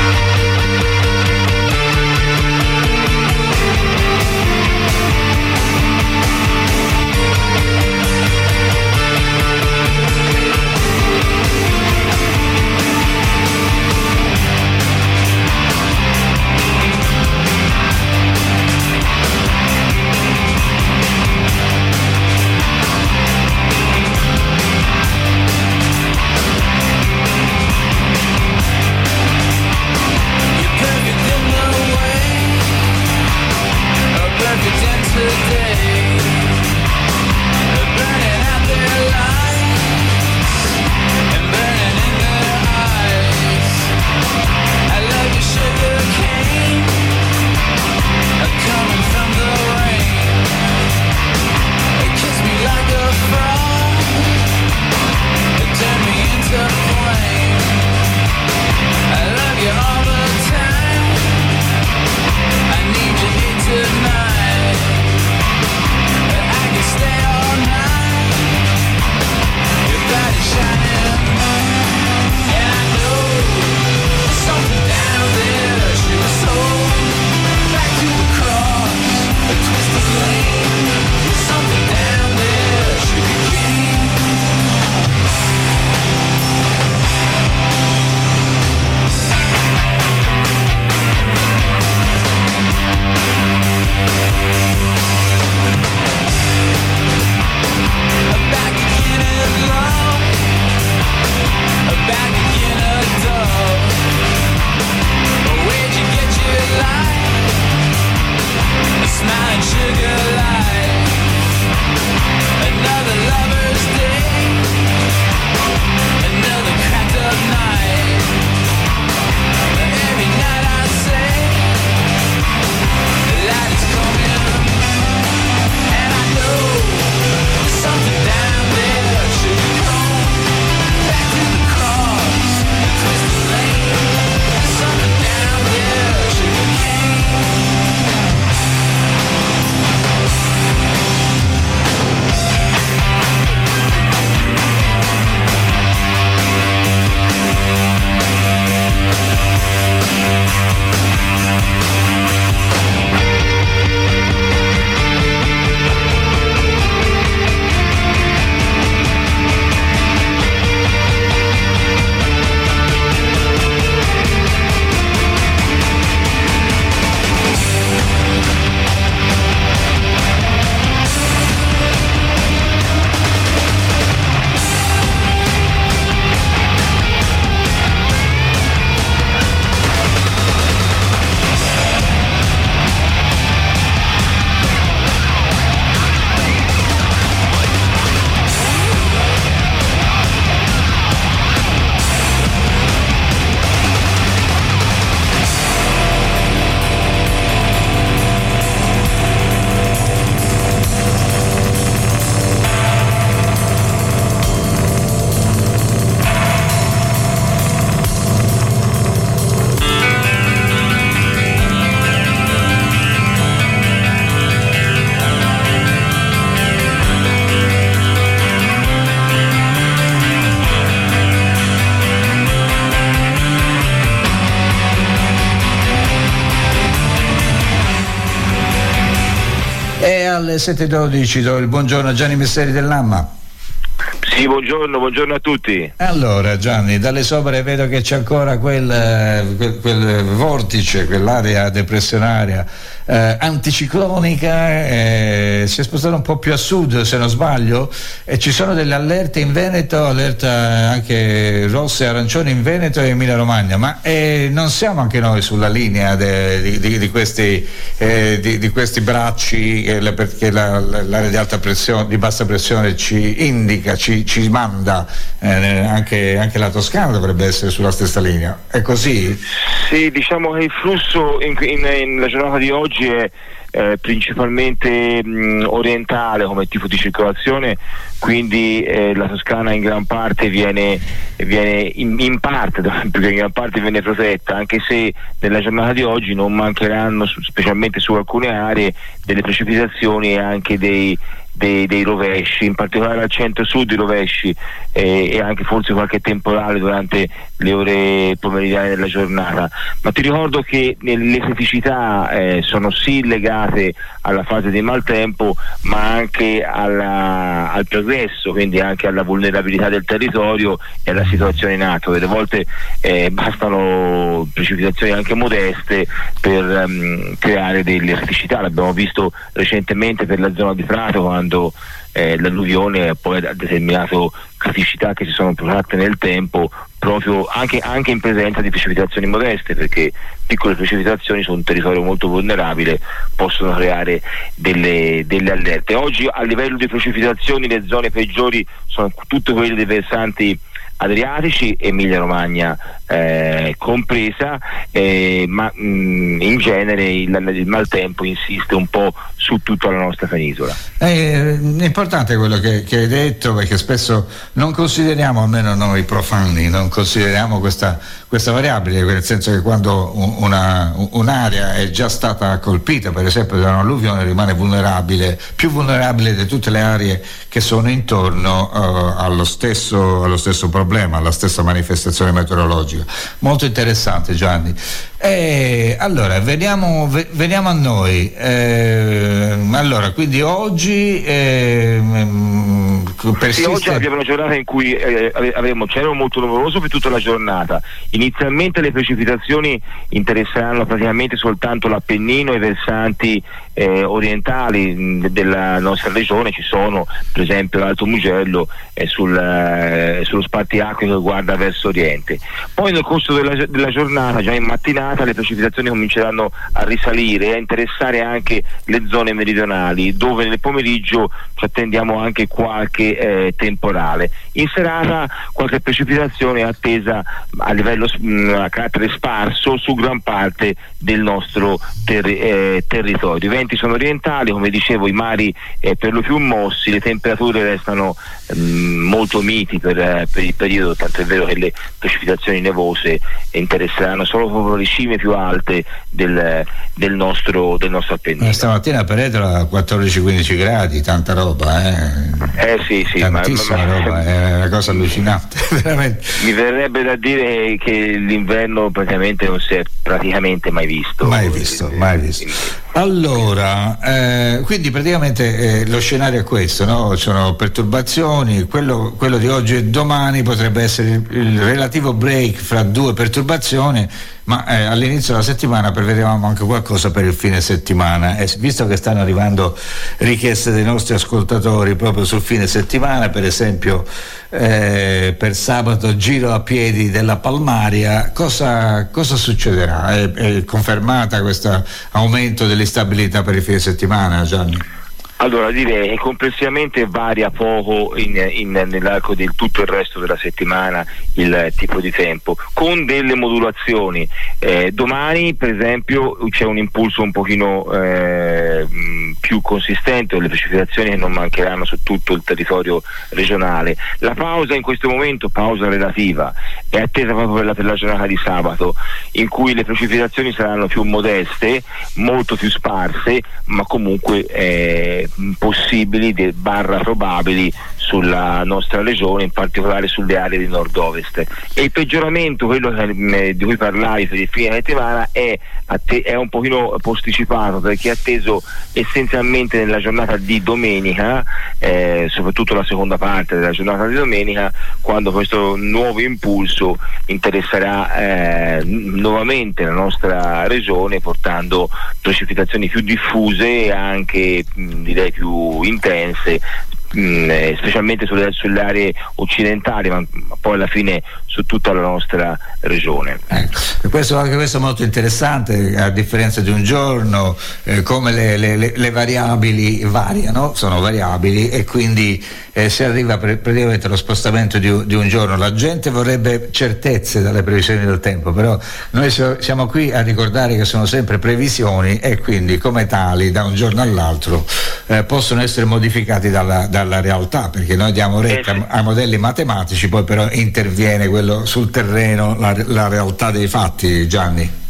Speaker 3: Alle 7.12 do il buongiorno a Gianni Messeri dell'Amma.
Speaker 7: Sì, buongiorno, buongiorno a tutti.
Speaker 3: Allora Gianni, dalle sopra vedo che c'è ancora quel, eh, quel- quel vortice, quell'area depressionaria eh, anticiclonica, eh, si è spostata un po' più a sud se non sbaglio e ci sono delle allerte in Veneto, allerta anche rosse e arancioni in Veneto e Emilia Romagna, ma eh, non siamo anche noi sulla linea de- di, di- di questi, eh, di, di questi bracci eh, la- perché la- la- l'area di alta pressione, di bassa pressione ci indica, ci, ci manda, eh, anche, anche la Toscana dovrebbe essere sulla stessa linea. È così?
Speaker 7: Sì, diciamo che il flusso in, in- in- nella giornata di oggi è eh, principalmente mh, orientale come tipo di circolazione, quindi eh, la Toscana in gran parte viene, viene in, in parte, <laughs> in gran parte viene protetta, anche se nella giornata di oggi non mancheranno, specialmente su alcune aree, delle precipitazioni e anche dei, dei, dei rovesci, in particolare al centro-sud i rovesci eh, e anche forse qualche temporale durante le ore pomeridiane della giornata. Ma ti ricordo che le criticità eh, sono sì legate alla fase di maltempo, ma anche alla- al progresso, quindi anche alla vulnerabilità del territorio e alla situazione in atto. Delle volte eh, bastano precipitazioni anche modeste per ehm, creare delle criticità, l'abbiamo visto recentemente per la zona di Prato quando eh, l'alluvione poi ha determinato criticità che si sono protratte nel tempo proprio anche, anche in presenza di precipitazioni modeste perché piccole precipitazioni su un territorio molto vulnerabile possono creare delle, delle allerte. Oggi a livello di precipitazioni le zone peggiori sono tutte quelle dei versanti adriatici, Emilia Romagna eh, compresa, eh, ma mh, in genere il, il maltempo insiste un po' su tutta la nostra penisola.
Speaker 3: Eh, È importante quello che, che hai detto perché spesso non consideriamo, almeno noi profani, non consideriamo questa, questa variabile, nel senso che quando un- una- un'area è già stata colpita, per esempio da un'alluvione, rimane vulnerabile, più vulnerabile di tutte le aree che sono intorno eh, allo, stesso, allo stesso problema, alla stessa manifestazione meteorologica. Molto interessante Gianni. Eh, allora, veniamo, ve- veniamo a noi. Eh, allora, quindi oggi ehm,
Speaker 7: Sì,
Speaker 3: persiste...
Speaker 7: oggi abbiamo una giornata in cui eh, avremo cielo molto nuvoloso per tutta la giornata. Inizialmente le precipitazioni interesseranno praticamente soltanto l'Appennino e i versanti eh, orientali della nostra regione, ci sono per esempio l'Alto Mugello eh, sul, eh, sullo spartiacque che guarda verso oriente. Poi nel corso della, della giornata, già in mattinata, le precipitazioni cominceranno a risalire e a interessare anche le zone meridionali, dove nel pomeriggio ci attendiamo anche qualche eh, temporale. In serata qualche precipitazione attesa a livello mh, a carattere sparso su gran parte del nostro terri- eh, territorio. I venti sono orientali, come dicevo, i mari eh, per lo più mossi, le temperature restano mh, molto miti per, eh, per il periodo, tanto è vero che le precipitazioni nevose interesseranno solo proprio cime più alte del, del nostro, del nostro Appennino.
Speaker 3: Eh, Stamattina a Peretola 14-15 gradi, tanta roba, eh.
Speaker 7: Eh sì, sì, ma-
Speaker 3: tantissima
Speaker 7: ma-
Speaker 3: roba, è una cosa allucinante, <laughs> veramente.
Speaker 7: Mi verrebbe da dire che l'inverno praticamente non si è praticamente mai visto.
Speaker 3: Mai visto, mai visto. Allora, eh, quindi praticamente eh, lo scenario è questo, no? Sono perturbazioni, quello, quello di oggi e domani potrebbe essere il, il relativo break fra due perturbazioni, ma eh, all'inizio della settimana prevedevamo anche qualcosa per il fine settimana e visto che stanno arrivando richieste dei nostri ascoltatori proprio sul fine settimana, per esempio eh, per sabato giro a piedi della Palmaria, cosa, cosa succederà? È, è confermata questo aumento dell'instabilità per il fine settimana, Gianni?
Speaker 7: Allora direi che complessivamente varia poco in- in- nell'arco di tutto il resto della settimana il tipo di tempo, con delle modulazioni. Eh, domani per esempio c'è un impulso un pochino eh, più consistente, le precipitazioni non mancheranno su tutto il territorio regionale. La pausa in questo momento, pausa relativa, è attesa proprio per la, per la giornata di sabato, in cui le precipitazioni saranno più modeste, molto più sparse, ma comunque eh, possibili, barra probabili sulla nostra regione, in particolare sulle aree di nord-ovest. E il peggioramento, quello mh, di cui parlavi per il fine settimana, è, è un pochino posticipato perché è atteso essenzialmente nella giornata di domenica, eh, soprattutto la seconda parte della giornata di domenica, quando questo nuovo impulso interesserà eh, nuovamente la nostra regione portando precipitazioni più diffuse e anche mh, direi più intense mh, eh, specialmente sulle, sulle aree occidentali ma, ma poi alla fine su tutta la nostra regione.
Speaker 3: E Questo, anche questo è molto interessante, a differenza di un giorno, eh, come le, le- le- variabili variano, sono variabili e quindi eh, si arriva pre- praticamente allo spostamento di, un- di un giorno. La gente vorrebbe certezze dalle previsioni del tempo, però noi si- siamo qui a ricordare che sono sempre previsioni e quindi come tali da un giorno all'altro eh, possono essere modificati dalla, dalla realtà, perché noi diamo retta a modelli matematici, poi però interviene quello sul terreno, la, la realtà dei fatti, Gianni.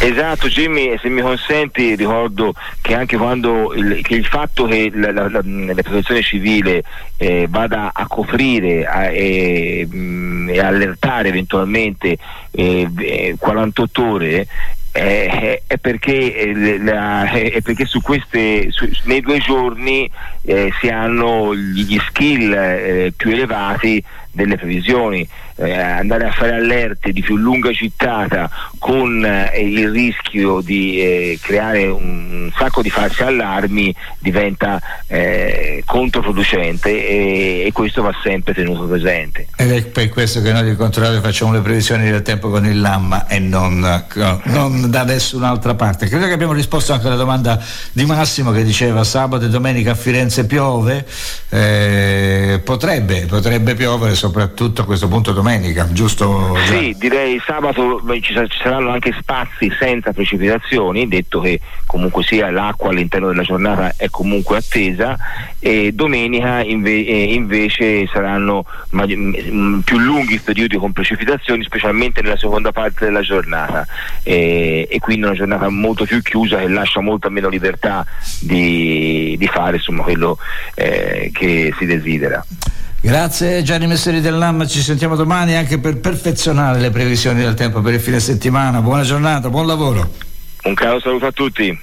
Speaker 7: Esatto Jimmy, se mi consenti ricordo che anche quando il, che il fatto che la, la- la- la protezione civile eh, vada a coprire a- e, mh, e allertare eventualmente eh, eh, 48 ore eh, è perché, eh, la- è perché su queste, su- nei due giorni eh, si hanno gli skill eh, più elevati delle previsioni. Eh, andare a fare allerte di più lunga gittata con eh, il rischio di eh, creare un sacco di falsi allarmi diventa eh, controproducente e, e questo va sempre tenuto presente.
Speaker 3: Ed è per questo che noi di Controradio facciamo le previsioni del tempo con il Lamma e non, no, non da nessun'altra parte. Credo che abbiamo risposto anche alla domanda di Massimo che diceva sabato e domenica a Firenze piove, Eh, potrebbe, potrebbe piovere soprattutto a questo punto domenica, giusto?
Speaker 7: Sì, direi sabato ci, sa- ci saranno anche spazi senza precipitazioni, detto che comunque sia l'acqua all'interno della giornata è comunque attesa e domenica inve- eh, invece saranno ma- m- più lunghi periodi con precipitazioni, specialmente nella seconda parte della giornata e, e quindi una giornata molto più chiusa che lascia molta meno libertà di, di fare insomma, quello eh, che si desidera.
Speaker 3: Grazie Gianni Messeri del Lamma, ci sentiamo domani anche per perfezionare le previsioni del tempo per il fine settimana. Buona giornata, buon lavoro.
Speaker 7: Un caro saluto a tutti.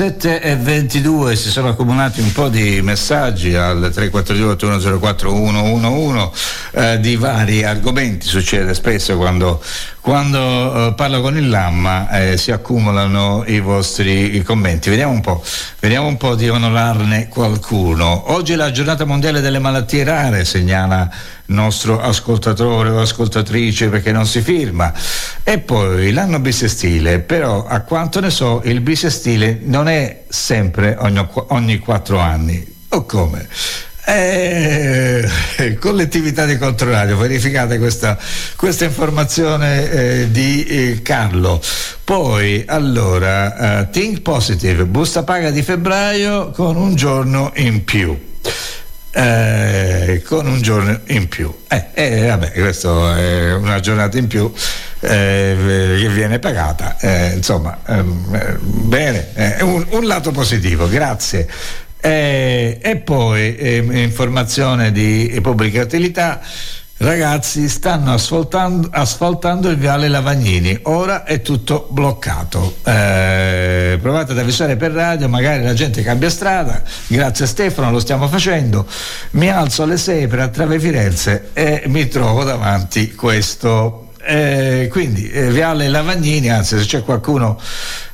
Speaker 3: 7 e 22 si sono accomunati un po' di messaggi al 342 8104 111 eh, di vari argomenti, succede spesso quando, quando eh, parlo con il Lamma eh, si accumulano i vostri i commenti. Vediamo un po', vediamo un po' di onorarne qualcuno. Oggi è la giornata mondiale delle malattie rare, segnala nostro ascoltatore o ascoltatrice perché non si firma. E poi l'anno bisestile, però a quanto ne so il bisestile non è sempre ogni, ogni quattro anni. O come? Eh, collettività di controradio, verificate questa, questa informazione eh, di eh, Carlo. Poi, allora, eh, Think Positive, busta paga di febbraio con un giorno in più. Eh, con un giorno in più. Eh, eh, vabbè, questa è una giornata in più eh, che viene pagata. Eh, insomma, ehm, eh, bene, eh, un, un lato positivo, grazie. Eh, e poi eh, informazione di pubblica utilità. Ragazzi, stanno asfaltando, asfaltando il viale Lavagnini, ora è tutto bloccato. Eh, provate ad avvisare per radio, magari la gente cambia strada. Grazie Stefano, lo stiamo facendo. Mi alzo alle 6 per Attrave Firenze e mi trovo davanti questo eh, quindi eh, Viale Lavagnini, anzi se c'è qualcuno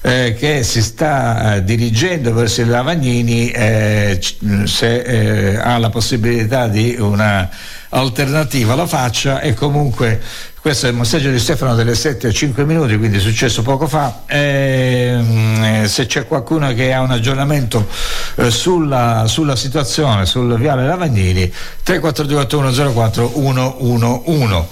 Speaker 3: eh, che si sta eh, dirigendo verso il Lavagnini, eh, se eh, ha la possibilità di una alternativa la faccia e comunque questo è il messaggio di Stefano delle 7 a 5 minuti, quindi è successo poco fa. Ehm, se c'è qualcuno che ha un aggiornamento eh, sulla, sulla, situazione sul viale Lavagnini, 342 111.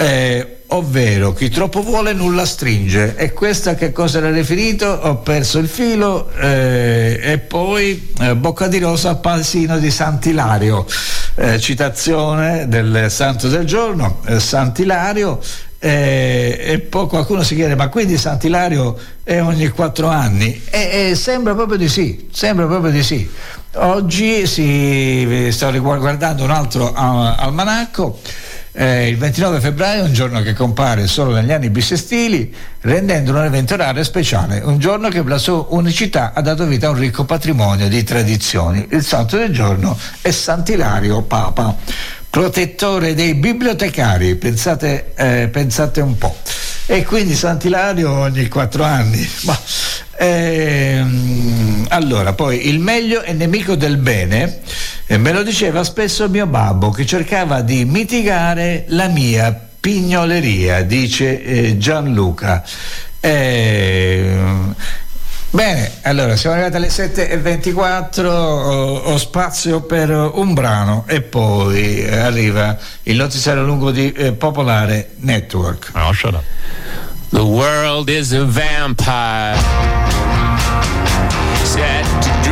Speaker 3: Eh, ovvero chi troppo vuole nulla stringe. E questa che cosa era riferito ho perso il filo eh, e poi eh, bocca di rosa al pasino di Sant'Ilario. Eh, citazione del santo del giorno eh, Sant'Ilario. Eh, e poi qualcuno si chiede ma quindi Sant'Ilario è ogni quattro anni? E, e sembra proprio di sì sembra proprio di sì. Oggi si, sto guardando un altro almanacco eh, il 29 febbraio è un giorno che compare solo negli anni bisestili, rendendo un evento raro e speciale, un giorno che per la sua unicità ha dato vita a un ricco patrimonio di tradizioni. Il santo del giorno è Sant'Ilario Papa, protettore dei bibliotecari, pensate, eh, pensate un po'. E quindi Sant'Ilario ogni quattro anni. Ma, ehm, allora, poi il meglio è nemico del bene, e me lo diceva spesso mio babbo che cercava di mitigare la mia pignoleria, dice eh, Gianluca. Eh, Bene, allora siamo arrivati alle 7.24, ho, ho spazio per un brano e poi arriva il notiziario lungo di eh, Popolare Network.
Speaker 10: No, shut up.
Speaker 16: The world is a vampire. Set to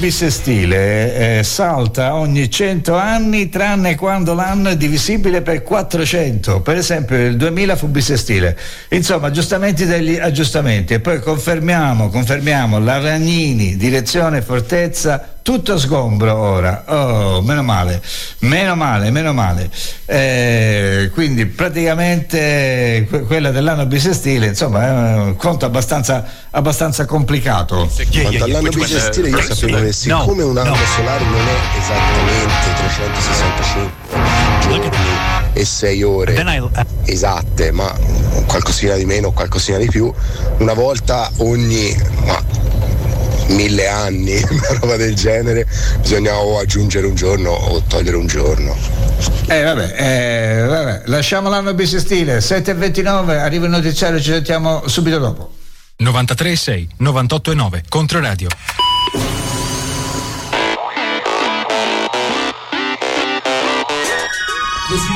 Speaker 3: il bisestile eh, salta ogni 100 anni tranne quando l'anno è divisibile per 400. Per esempio il 2000 fu bisestile. Insomma, aggiustamenti degli aggiustamenti. E poi confermiamo, confermiamo la Ragnini, direzione Fortezza, tutto sgombro ora. Oh, meno male, meno male, meno male. Eh, quindi praticamente que- quella dell'anno bisestile, insomma, è un conto abbastanza, abbastanza complicato.
Speaker 21: Quanto all'anno bisestile io sapevo che siccome un anno solare non è esattamente 365 giorni e 6 ore esatte, ma qualcosina di meno, qualcosina di più, una volta ogni ma, mille anni, <laughs> una roba del genere, bisogna o aggiungere un giorno o togliere un giorno.
Speaker 3: Eh vabbè, eh, vabbè, lasciamo l'anno bisestile, 7.29, arriva il notiziario, ci sentiamo subito dopo.
Speaker 22: 93,6, 98,9, Controradio.
Speaker 1: Così